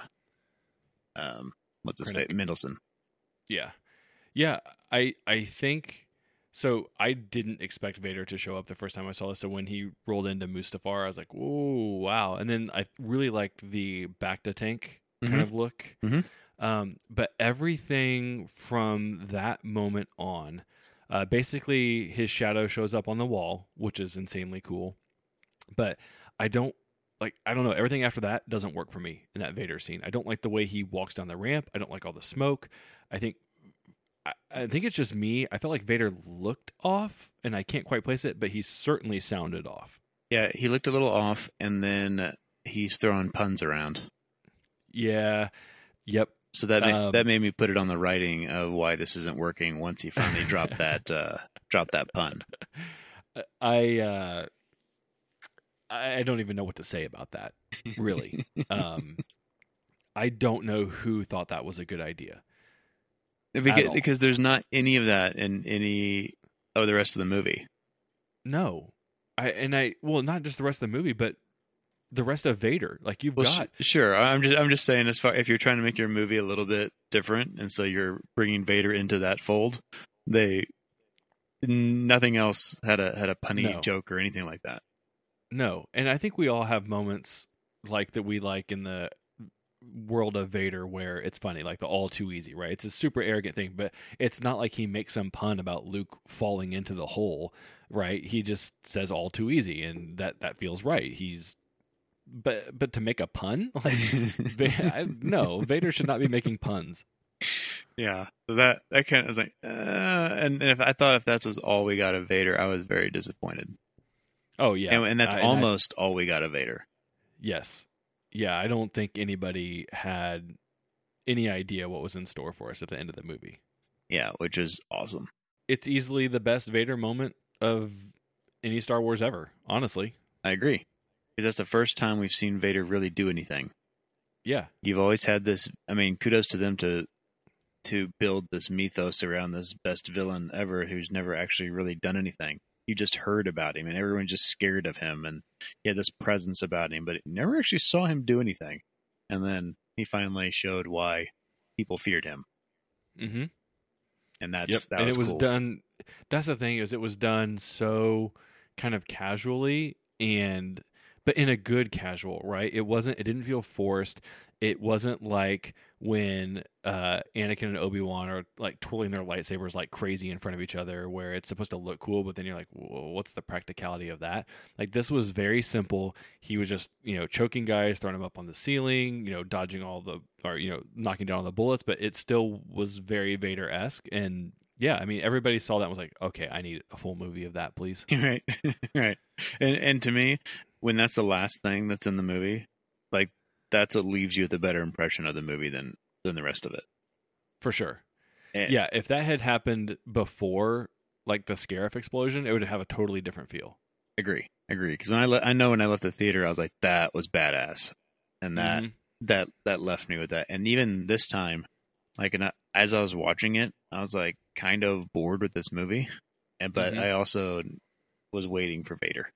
um, what's his name, Krennic. Mendelsohn. Yeah. Yeah, I I think so I didn't expect Vader to show up the first time I saw this. So when he rolled into Mustafar, I was like, "Whoa, wow!" And then I really liked the Bacta tank kind Mhm. of look. Mhm. Um, but everything from that moment on, uh, basically his shadow shows up on the wall, which is insanely cool. But I don't like I don't know everything after that doesn't work for me in that Vader scene. I don't like the way he walks down the ramp. I don't like all the smoke. I think I, I think it's just me. I felt like Vader looked off, and I can't quite place it, but he certainly sounded off. Yeah, he looked a little off, and then he's throwing puns around. Yeah. Yep. So that ma- Um, that made me put it on the writing of why this isn't working. Once he finally dropped that uh, dropped that pun. I uh I don't even know what to say about that. Really. um I don't know who thought that was a good idea. Because, because there's not any of that in any of the rest of the movie. No. I and I well not just the rest of the movie, but the rest of Vader. Like you've Well, got sh- sure. I'm just I'm just saying as far if you're trying to make your movie a little bit different, and so you're bringing Vader into that fold, they nothing else had a had a punny No. joke or anything like that. No, and I think we all have moments like that we like in the world of Vader where it's funny, like the all too easy, right? It's a super arrogant thing, but it's not like he makes some pun about Luke falling into the hole, right? He just says all too easy, and that that feels right. He's but but to make a pun, like I- no, Vader should not be making puns. Yeah, that that kind of was like, uh, and, and if I thought if that's was all we got of Vader, I was very disappointed. Oh yeah, and, and that's I- I- almost all we got of Vader. yes, yeah. I don't think anybody had any idea what was in store for us at the end of the movie. Yeah, which is awesome. It's easily the best Vader moment of any Star Wars ever. Honestly, I agree because that's the first time we've seen Vader really do anything. yeah, You've always had this. I mean, kudos to them to to build this mythos around this best villain ever who's never actually really done anything. You just heard about him, and everyone's just scared of him, and he had this presence about him, but never actually saw him do anything. And then he finally showed why people feared him, mm-hmm. and that's Yep, that and was it was cool. done. That's the thing is, it was done so kind of casually and, but in a good casual, right? It wasn't. It didn't feel forced. It wasn't like when uh, Anakin and Obi Wan are like twirling their lightsabers like crazy in front of each other, where it's supposed to look cool, but then you're like, what's the practicality of that? Like this was very simple. He was just you know choking guys, throwing them up on the ceiling, you know, dodging all the or you know knocking down all the bullets, but it still was very Vader esque and. Yeah, I mean, everybody saw that and was like, "Okay, I need a full movie of that, please." right right and and to me when that's the last thing that's in the movie like that's what leaves you with a better impression of the movie than than the rest of it For sure. And- Yeah, if that had happened before like the Scarif explosion, it would have a totally different feel. agree agree because when i le- i know when i left the theater i was like that was badass and that Mhm. that that left me with that and even this time like and I, as i was watching it i was like kind of bored with this movie and but Mhm. i also was waiting for vader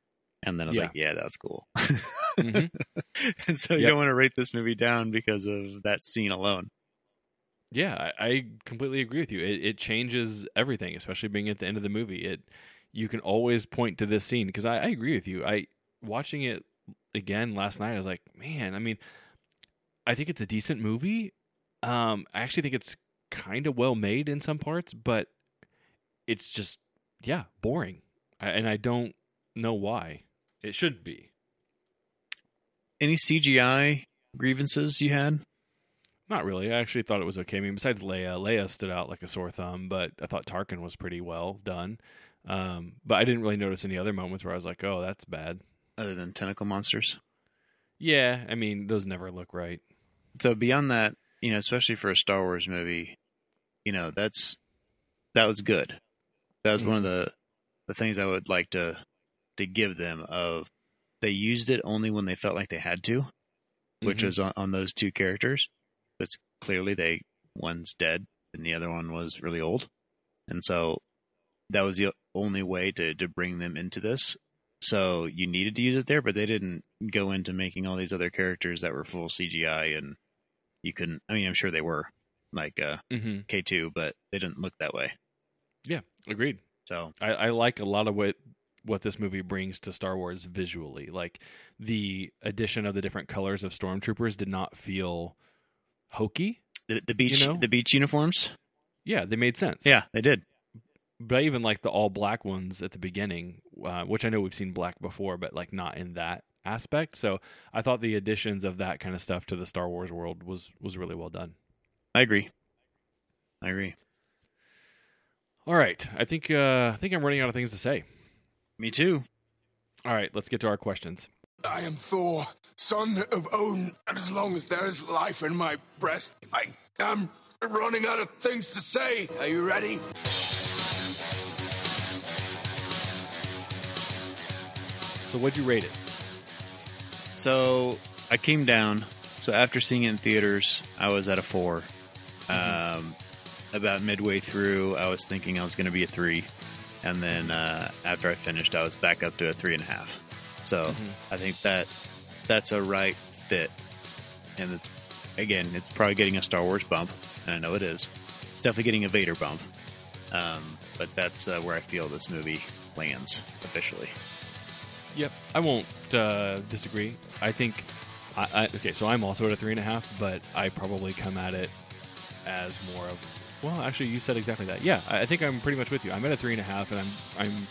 and then i was Yeah. like yeah that's cool Mhm. and so you don't want to rate this movie down because of that scene alone Yeah, I, I completely agree with you. It, it changes everything, especially being at the end of the movie. It you can always point to this scene because I, I agree with you. I watching it again last night. I was like, man. I mean, I think it's a decent movie. Um, I actually think it's kind of well made in some parts, but it's just yeah boring, I, and I don't know why. It should be. Any cgi grievances you had Not really. I actually thought it was okay. I mean, besides Leia, Leia stood out like a sore thumb, but I thought Tarkin was pretty well done. Um, but I didn't really notice any other moments where I was like, "Oh, that's bad." other than tentacle monsters Yeah, I mean, those never look right. so beyond that you know especially for a star wars movie you know that's that was good that was one of the the things i would like to to give them of they used it only when they felt like they had to which Mhm. was on, on those two characters but clearly they one's dead and the other one was really old and so that was the only way to to bring them into this so you needed to use it there but they didn't go into making all these other characters that were full cgi and you couldn't i mean i'm sure they were like uh Mhm. k2 but they didn't look that way Yeah, agreed. so I, I like a lot of what what this movie brings to Star Wars visually. Like the addition of the different colors of stormtroopers did not feel hokey. the, the beach You know? the beach uniforms Yeah, they made sense. yeah they did but even like the all black ones at the beginning, uh, which I know we've seen black before, but like not in that aspect. So I thought the additions of that kind of stuff to the Star Wars world was was really well done. i agree i agree All right, I think uh, I think I'm running out of things to say. Me too All right, let's get to our questions. I am Thor, son of Odin, and as long as there is life in my breast, I am running out of things to say. Are you ready? So what'd you rate it? So I came down. So after seeing it in theaters, I was at a 4 Um, about midway through, I was thinking I was going to be a three, and then uh, after I finished, I was back up to a three and a half. So I think that that's a right fit, and it's again, it's probably getting a Star Wars bump, and I know it is. It's definitely getting a Vader bump, um, but that's uh, where I feel this movie lands officially. Yep, I won't uh, disagree. I think I, I, okay, so I'm also at a three and a half, but I probably come at it as more of. Well, actually, you said exactly that. Yeah, I think I'm pretty much with you. I'm at a three and a half, and I'm I'm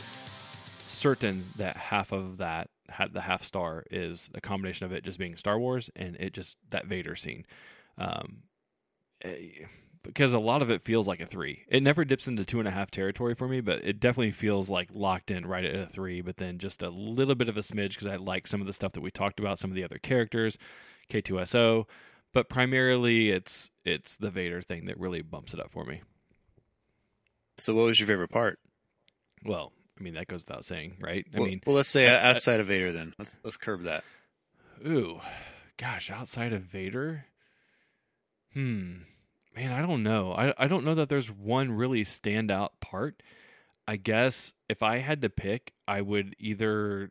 certain that half of that, ha- the half star, is a combination of it just being Star Wars and it just that Vader scene. Um, eh, because a lot of it feels like a three. It never dips into two and a half territory for me, but it definitely feels like locked in right at a three. But then just a little bit of a smidge because I like some of the stuff that we talked about, some of the other characters, K2SO, but primarily it's it's the Vader thing that really bumps it up for me. So, what was your favorite part? Well, I mean that goes without saying, right? I well, mean, well, let's say I- outside of Vader, then let's let's curb that. Ooh, gosh, outside of Vader, hmm, man, I don't know. I I don't know that there's one really standout part. I guess if I had to pick, I would either.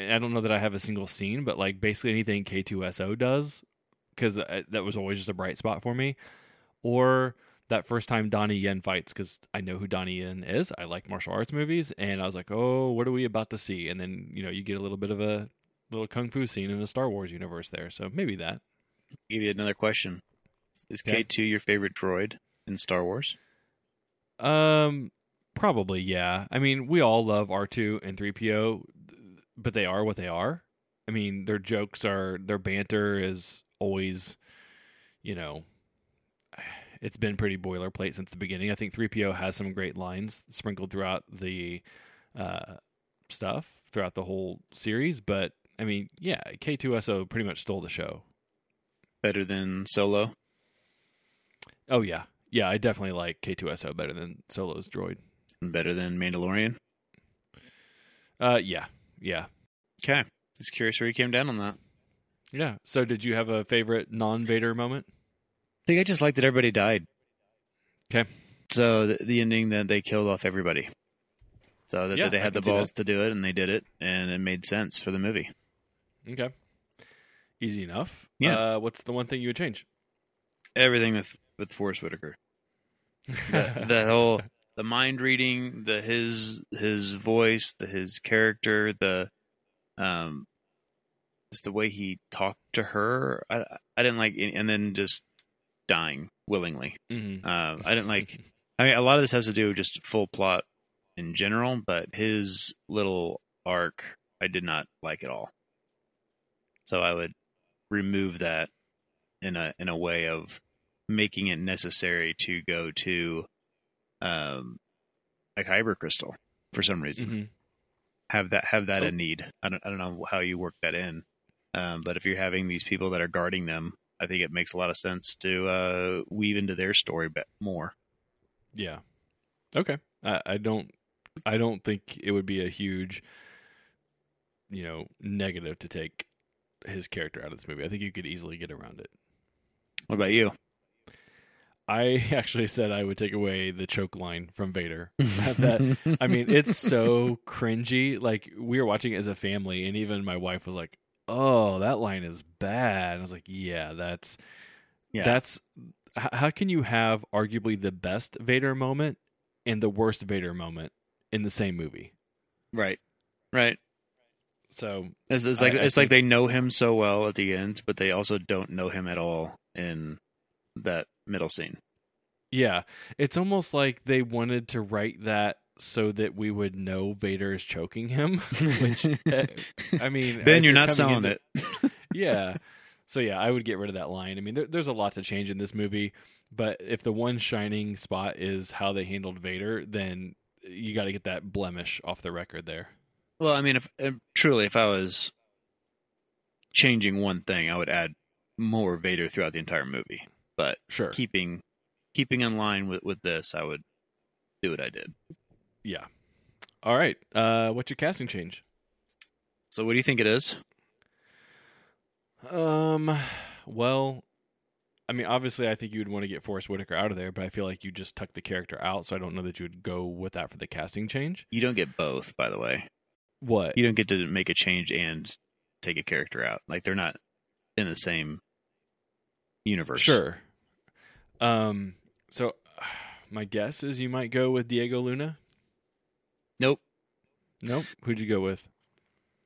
I don't know that I have a single scene, but like basically anything K2SO does, because that was always just a bright spot for me, or that first time Donnie Yen fights, because I know who Donnie Yen is. I like martial arts movies, and I was like, oh, what are we about to see? And then you know you get a little bit of a little kung fu scene in the Star Wars universe there. So maybe that. Give you another question: Is Okay. K two your favorite droid in Star Wars? Um, probably yeah. I mean, we all love R two and three PO, but they are what they are. I mean, their jokes are their banter is always, you know, it's been pretty boilerplate since the beginning. I think three PO has some great lines sprinkled throughout the uh, stuff throughout the whole series, but I mean, yeah, K two SO pretty much stole the show. Better than Solo? Oh yeah, yeah, I definitely like K two SO better than Solo's droid. Better than Mandalorian? Uh, yeah, yeah. Okay, just curious where you came down on that. Yeah. So, did you have a favorite non-Vader moment? I think I just liked that everybody died. Okay. So the, the ending that they killed off everybody. So that, Yeah, that they had the can see that. balls to do it, and they did it, and it made sense for the movie. Okay. Easy enough. Yeah. Uh, what's the one thing you would change? Everything with with Forest Whitaker. the, the whole the mind reading, the his his voice, the his character, the um, just the way he talked to her. I I didn't like, and then just dying willingly. Mhm. Um, I didn't like. I mean, a lot of this has to do with just full plot in general, but his little arc I did not like at all. So I would remove that in a in a way of making it necessary to go to um like kyber crystal for some reason. Mhm. Have that have that Cool. a need. I don't I don't know how you work that in. Um, but if you're having these people that are guarding them, I think it makes a lot of sense to uh, weave into their story bit more. Yeah. Okay. I, I don't. I don't think it would be a huge, you know, negative to take his character out of this movie. I think you could easily get around it. What about you? I actually said I would take away the choke line from Vader. that I mean, it's so cringy. Like we were watching it as a family, and even my wife was like, "Oh, that line is bad." And I was like, "Yeah, that's Yeah. that's how can you have arguably the best Vader moment and the worst Vader moment in the same movie?" right, right. So It's, it's like I it's like they know him so well at the end, but they also don't know him at all in that middle scene. yeah, it's almost like they wanted to write that so that we would know Vader is choking him. Which uh, I mean, Ben, if you're not selling into- it. yeah. So yeah, I would get rid of that line. I mean, there, there's a lot to change in this movie, but if the one shining spot is how they handled Vader, then you got to get that blemish off the record there. Well, I mean, if, if truly, if I was changing one thing, I would add more Vader throughout the entire movie. But Sure. keeping keeping in line with with this, I would do what I did. Yeah. All right. Uh, what's your casting change? So, what do you think it is? Um. Well, I mean, obviously, I think you would want to get Forest Whitaker out of there, but I feel like you just tuck the character out, so I don't know that you would go with that for the casting change. You don't get both, by the way. What? You don't get to make a change and take a character out. Like they're not in the same universe. Sure. Um. So, my guess is you might go with Diego Luna. Nope. Nope. Who'd you go with?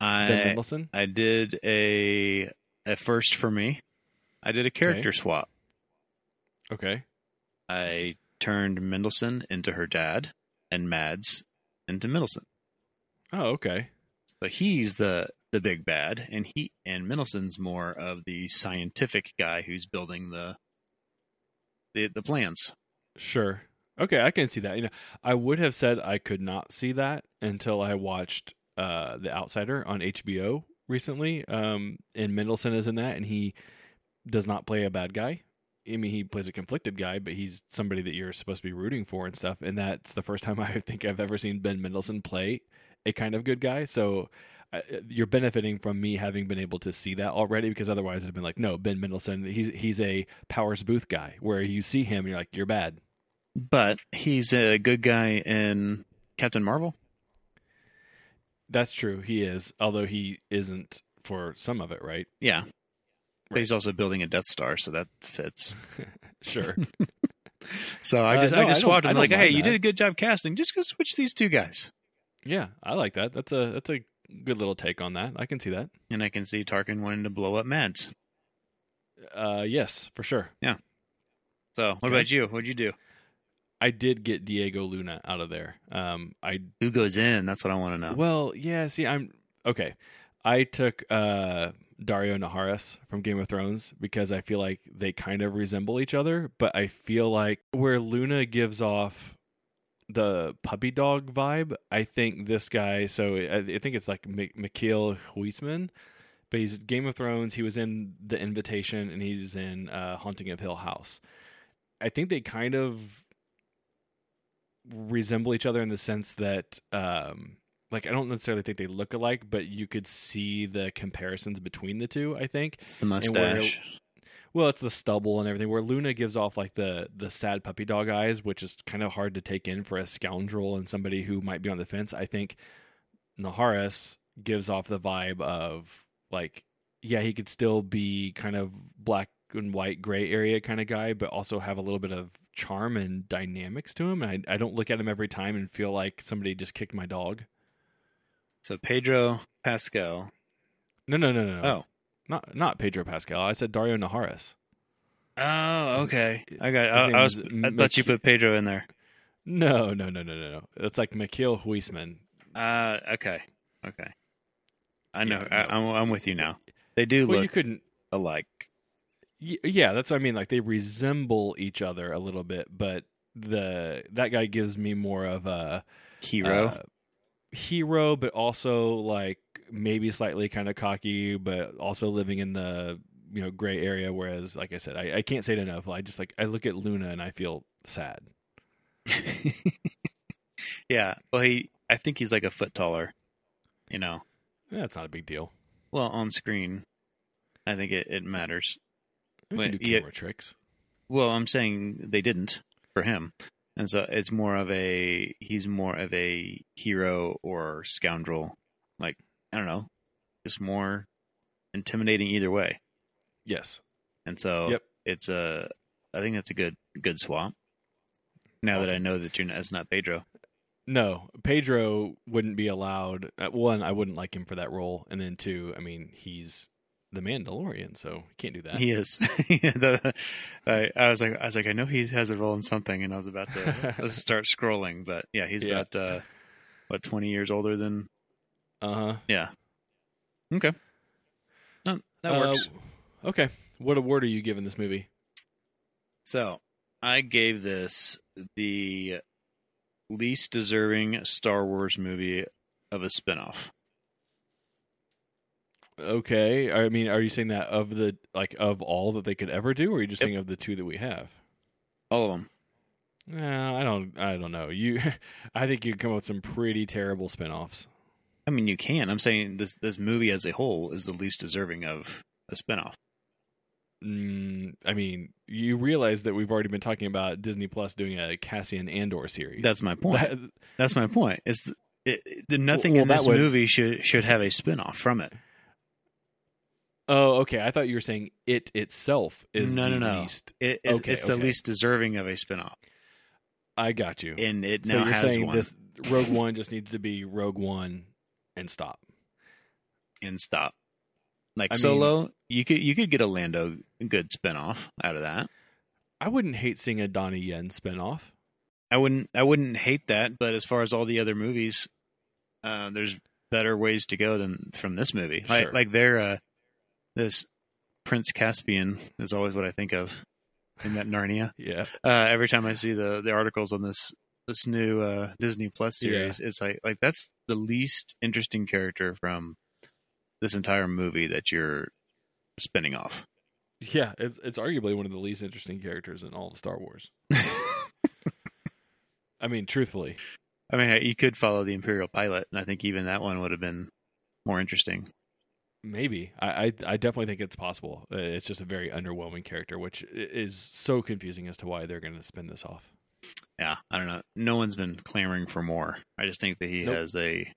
Ben I Mendelsohn. I did a a first for me. I did a character swap. Okay. I turned Mendelsohn into her dad, and Mads into Mendelsohn. Oh, okay. So he's the the big bad, and he and Mendelsohn's more of the scientific guy who's building the the the plans. Sure. Okay, I can see that. You know, I would have said I could not see that until I watched uh The Outsider on HBO recently. Um and Mendelsohn is in that and he does not play a bad guy. I mean, he plays a conflicted guy, but he's somebody that you're supposed to be rooting for and stuff. And that's the first time I think I've ever seen Ben Mendelsohn play a kind of good guy. So uh, you're benefiting from me having been able to see that already because otherwise it'd have been like, no, Ben Mendelsohn, he's he's a Powers Boothe guy where you see him and you're like, you're bad. But he's a good guy in Captain Marvel. That's true. He is, although he isn't for some of it, right? Yeah. But he's also building a Death Star, so that fits. Sure. So I Uh, just no, I just swapped him like, hey, mind you did a good job casting. Just go switch these two guys, yeah, I like that. That's a that's a good little take on that. I can see that. and I can see Tarkin wanting to blow up Mads. Uh, yes, for sure. Yeah. So what Okay. about you? What'd you do? I did get Diego Luna out of there. Um, I Who goes in? That's what I want to know. well, yeah. See, I'm okay. I took uh Daario Naharis from Game of Thrones because I feel like they kind of resemble each other, but I feel like where Luna gives off the puppy dog vibe, I think this guy. So I, I think it's like M- Michiel Huisman, but he's Game of Thrones. He was in The Invitation, and he's in uh, Haunting of Hill House. I think they kind of resemble each other in the sense that um like I don't necessarily think they look alike, but you could see the comparisons between the two, I think. It's the where- mustache. Well, it's the stubble and everything. Where Luna gives off like the the sad puppy dog eyes, which is kind of hard to take in for a scoundrel and somebody who might be on the fence. I think Naharis gives off the vibe of like, yeah, he could still be kind of black and white gray area kind of guy, but also have a little bit of charm and dynamics to him. And I, I don't look at him every time and feel like somebody just kicked my dog. So Pedro Pascal. No, no, no, no, no. Oh. Not not Pedro Pascal. I said Daario Naharis. Oh, okay. I got. I, I was. I thought you put Pedro in there. No, no, no, no, no, no. It's like Michiel Huisman. Uh, okay, okay. I know. Yeah, I, I'm, I'm with you now. They do Well, look you couldn't. alike. Yeah, that's what I mean. Like they resemble each other a little bit, but the that guy gives me more of a Hero. uh, hero, but also like maybe slightly kind of cocky, but also living in the you know gray area. Whereas, like I said, I, I can't say it enough. I just like I look at Luna and I feel sad. yeah. Well, he. I think he's like a foot taller. You know. That's not a big deal. Well, on screen, I think it, it matters. We can do yeah. tricks. Well, I'm saying they didn't for him, and so it's more of a he's more of a hero or scoundrel. Like I don't know, just more intimidating either way. Yes. And so Yep. it's a I think that's a good good swap. Now that I know that you're not, it's not Pedro. No, Pedro wouldn't be allowed. Uh, one, I wouldn't like him for that role, and then two, I mean, he's the Mandalorian, so he can't do that. He is. the, I, I was like I was like I know he has a role in something, and I was about to let's start scrolling, but yeah, he's Yeah. about uh, what twenty years older than Uh huh. yeah. Okay, no, that works. Uh, okay. What award are you giving this movie? So I gave this the least deserving Star Wars movie of a spinoff. Okay. I mean, are you saying that of the like of all that they could ever do, or are you just Yep. saying of the two that we have? All of them. No, I don't. I don't know. You, I think you could come up with some pretty terrible spinoffs. I mean, you can. I'm saying this this movie as a whole is the least deserving of a spinoff. Mm, I mean, you realize that we've already been talking about Disney Plus doing a Cassian Andor series. That's my point. That- That's my point. It's it, it- the nothing Well, in that this would- movie should should have a spinoff from it. Oh, okay. I thought you were saying it itself is No, the no, no. least. It, it's Okay, it's the least deserving of a spinoff, I got you. and it so now you're has saying one. this Rogue One just needs to be Rogue One and stop. and stop. Like I mean- Solo, you could you could get a Lando good spinoff out of that. I wouldn't hate seeing a Donnie Yen spinoff. I wouldn't I wouldn't hate that, but as far as all the other movies, uh, there's better ways to go than from this movie. Like Sure. like their uh, this Prince Caspian is always what I think of in that Narnia. Yeah. Uh, every time I see the the articles on this this new uh, Disney Plus Yeah. series, it's like like that's the least interesting character from this entire movie that you're spinning off. Yeah, it's it's arguably one of the least interesting characters in all of Star Wars. I mean, truthfully. I mean, you could follow the Imperial pilot, and I think even that one would have been more interesting. Maybe I, I I definitely think it's possible. Uh, It's just a very underwhelming character, which is so confusing as to why they're going to spin this off. Yeah, I don't know. No one's been clamoring for more. I just think that he Nope. has a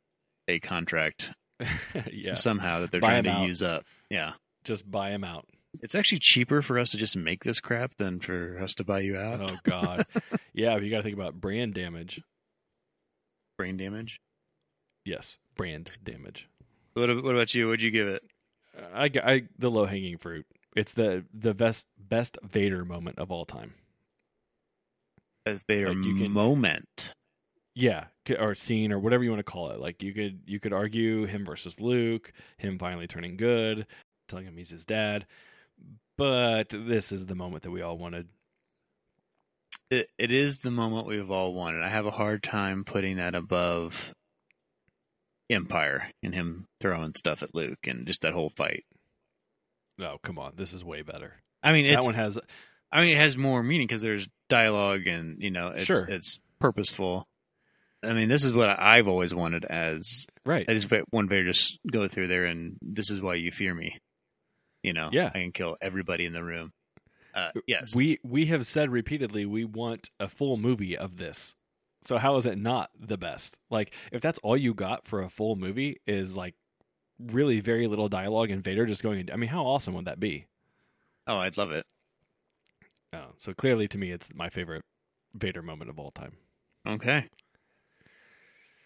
a contract yeah, somehow that they're Buy trying to out. use up. Yeah, just buy him out. it's actually cheaper for us to just make this crap than for us to buy you out. Oh God, yeah. But you got to think about brand damage. Brain damage. Yes, brand damage. What, what about you? What'd you give it? I, I the low hanging fruit. It's the the best best Vader moment of all time. As Vader Like, you can- moment. Yeah, or scene or whatever you want to call it. Like you could you could argue him versus Luke, him finally turning good, telling him he's his dad. But this is the moment that we all wanted. It, it is the moment we've all wanted. I have a hard time putting that above Empire and him throwing stuff at Luke and just that whole fight. Oh, come on. This is way better. I mean, it's that one has I mean, it has more meaning because there's dialogue and you know, it's Sure. it's purposeful. I mean, this is what I've always wanted. As right. I just want Vader just go through there, and this is why you fear me. You know, Yeah. I can kill everybody in the room. Uh, yes, We we have said repeatedly we want a full movie of this. So how is it not the best? Like if that's all you got for a full movie is like really very little dialogue and Vader just going I mean how awesome would that be? Oh, I'd love it. Oh, so clearly to me it's my favorite Vader moment of all time. Okay.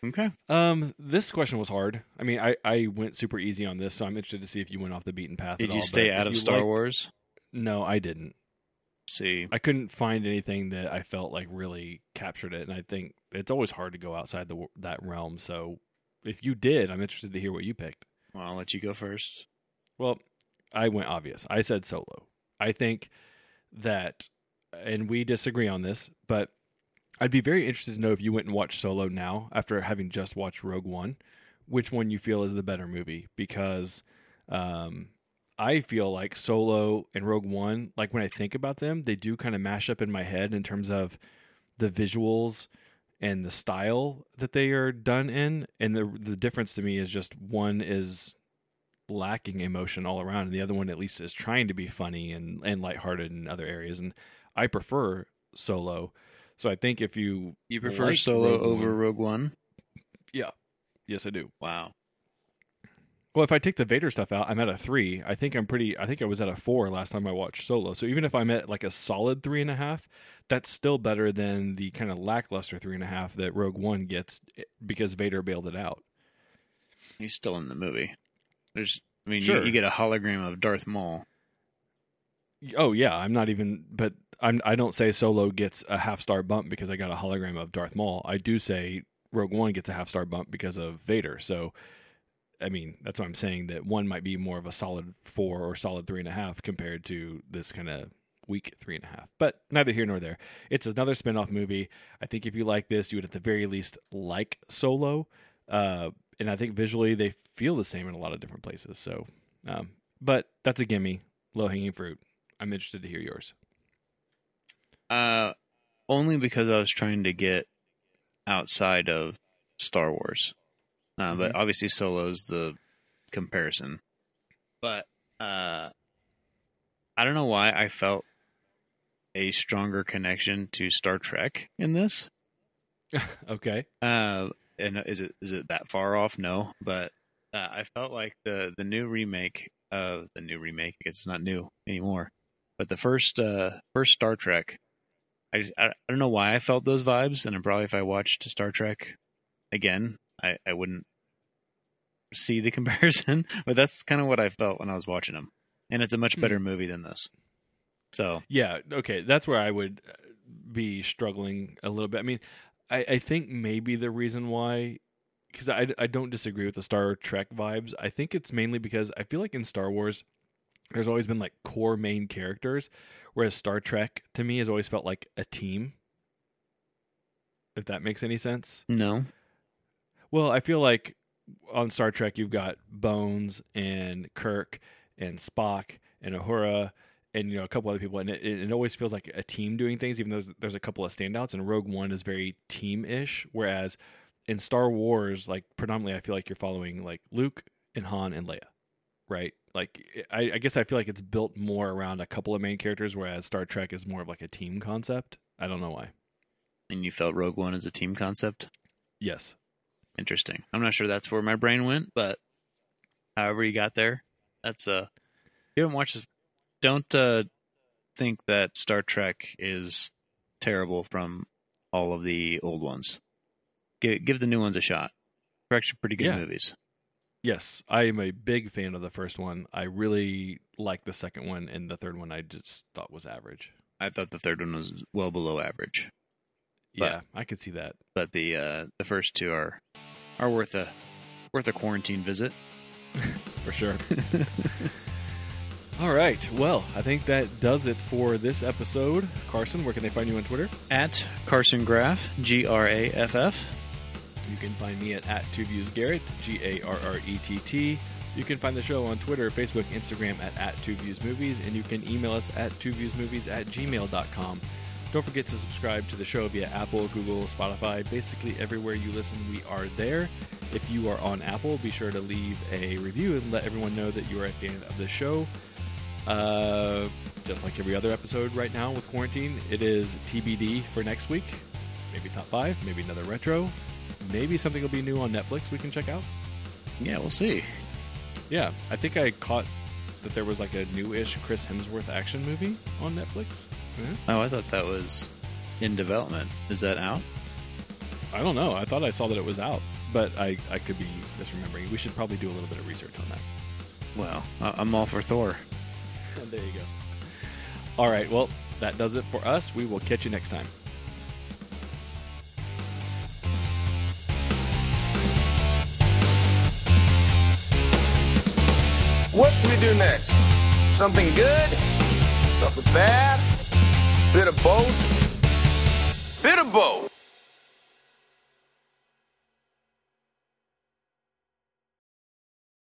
Okay. Um this question was hard. I mean I I went super easy on this so I'm interested to see if you went off the beaten path Did you all, stay out of Star liked- Wars? No, I didn't. See, I couldn't find anything that I felt like really captured it, and I think it's always hard to go outside the that realm. So, if you did, I'm interested to hear what you picked. well, I'll let you go first. Well, I went obvious. I said solo. I think that, and we disagree on this, but I'd be very interested to know if you went and watched Solo now after having just watched Rogue One, which one you feel is the better movie because um, I feel like Solo and Rogue One, like when I think about them, they do kind of mash up in my head in terms of the visuals and the style that they are done in. And the the difference to me is just one is lacking emotion all around, and the other one at least is trying to be funny and and lighthearted in other areas. And I prefer Solo. So I think if you You prefer Solo Rogue over One- Rogue One? Yeah, yes, I do. Wow. Well, if I take the Vader stuff out, I'm at a three. I think I'm pretty. I think I was at a four last time I watched Solo. So even if I'm at like a solid three and a half, that's still better than the kind of lackluster three and a half that Rogue One gets eh, because Vader bailed it out. He's still in the movie. There's, I mean, Sure. you, you get a hologram of Darth Maul. Oh yeah, I'm not even. But I'm. I don't say Solo gets a half star bump because I got a hologram of Darth Maul. I do say Rogue One gets a half star bump because of Vader. So, I mean, that's why I'm saying that one might be more of a solid four or solid three and a half compared to this kind of weak three and a half. But neither here nor there. It's another spin-off movie. I think if you like this, you would at the very least like Solo. Uh, and I think visually they feel the same in a lot of different places. So, um, but that's a gimme, low hanging fruit. I'm interested to hear yours. Uh, only because I was trying to get outside of Star Wars. Uh, But obviously, Solo's the comparison. But uh, I don't know why I felt a stronger connection to Star Trek in this. Okay. Uh, and is it is it that far off? No, but uh, I felt like the the new remake of the new remake. I guess it's not new anymore, but the first uh, first Star Trek. I, just, I I don't know why I felt those vibes, and probably if I watched Star Trek again, I I wouldn't see the comparison. But that's kind of what I felt when I was watching them. and it's a much better movie than this. So Yeah, okay, that's where I would uh, be struggling a little bit. I mean, I, I think maybe the reason why, because I, I don't disagree with the Star Trek vibes. I think it's mainly because I feel like in Star Wars, there's always been like core main characters, whereas Star Trek to me has always felt like a team. If that makes any sense. no, Well, I feel like on Star Trek you've got Bones and Kirk and Spock and Uhura and you know a couple other people, and it, it always feels like a team doing things. Even though there's, there's a couple of standouts, and Rogue One is very team-ish, whereas in Star Wars, like predominantly, I feel like you're following like Luke and Han and Leia, right? Like I, I guess I feel like it's built more around a couple of main characters, whereas Star Trek is more of like a team concept. I don't know why. and you felt Rogue One as a team concept. Yes, Interesting. I'm not sure that's where my brain went, but however you got there, that's uh. You haven't watched this. Don't uh, think that Star Trek is terrible from all of the old ones. Give, give the new ones a shot. They're actually pretty good Yeah. movies. Yes, I am a big fan of the first one. I really like the second one, and the third one I just thought was average. I thought the third one was well below average, But- Yeah, I could see that. but the uh, the first two are are worth a worth a quarantine visit. for sure. All right. Well, I think that does it for this episode. Carson, where can they find you on Twitter? At Carson Graff, G R A F F. You can find me at, at Two Views Garrett, G A R R E T T. You can find the show on Twitter, Facebook, Instagram at, at Two Views Movies, and you can email us at twoviewsmovies at gmail.com. Don't forget to subscribe to the show via Apple, Google, Spotify, basically everywhere you listen, we are there. If you are on Apple, be sure to leave a review and let everyone know that you are a fan of the show. Uh, just like every other episode right now with quarantine, it is TBD for next week. Maybe top five, maybe another retro, maybe something will be new on Netflix we can check out. Yeah, we'll see. Yeah, I think I caught that there was like a new-ish Chris Hemsworth action movie on Netflix. Mhm. Oh, I thought that was in development. Is that out? I don't know. I thought I saw that it was out, but I, I could be misremembering. We should probably do a little bit of research on that. Well, I- I'm all for Thor. there you go. All right. Well, that does it for us. We will catch you next time. What should we do next? Something good? Something bad? Bit of both? Bit of both.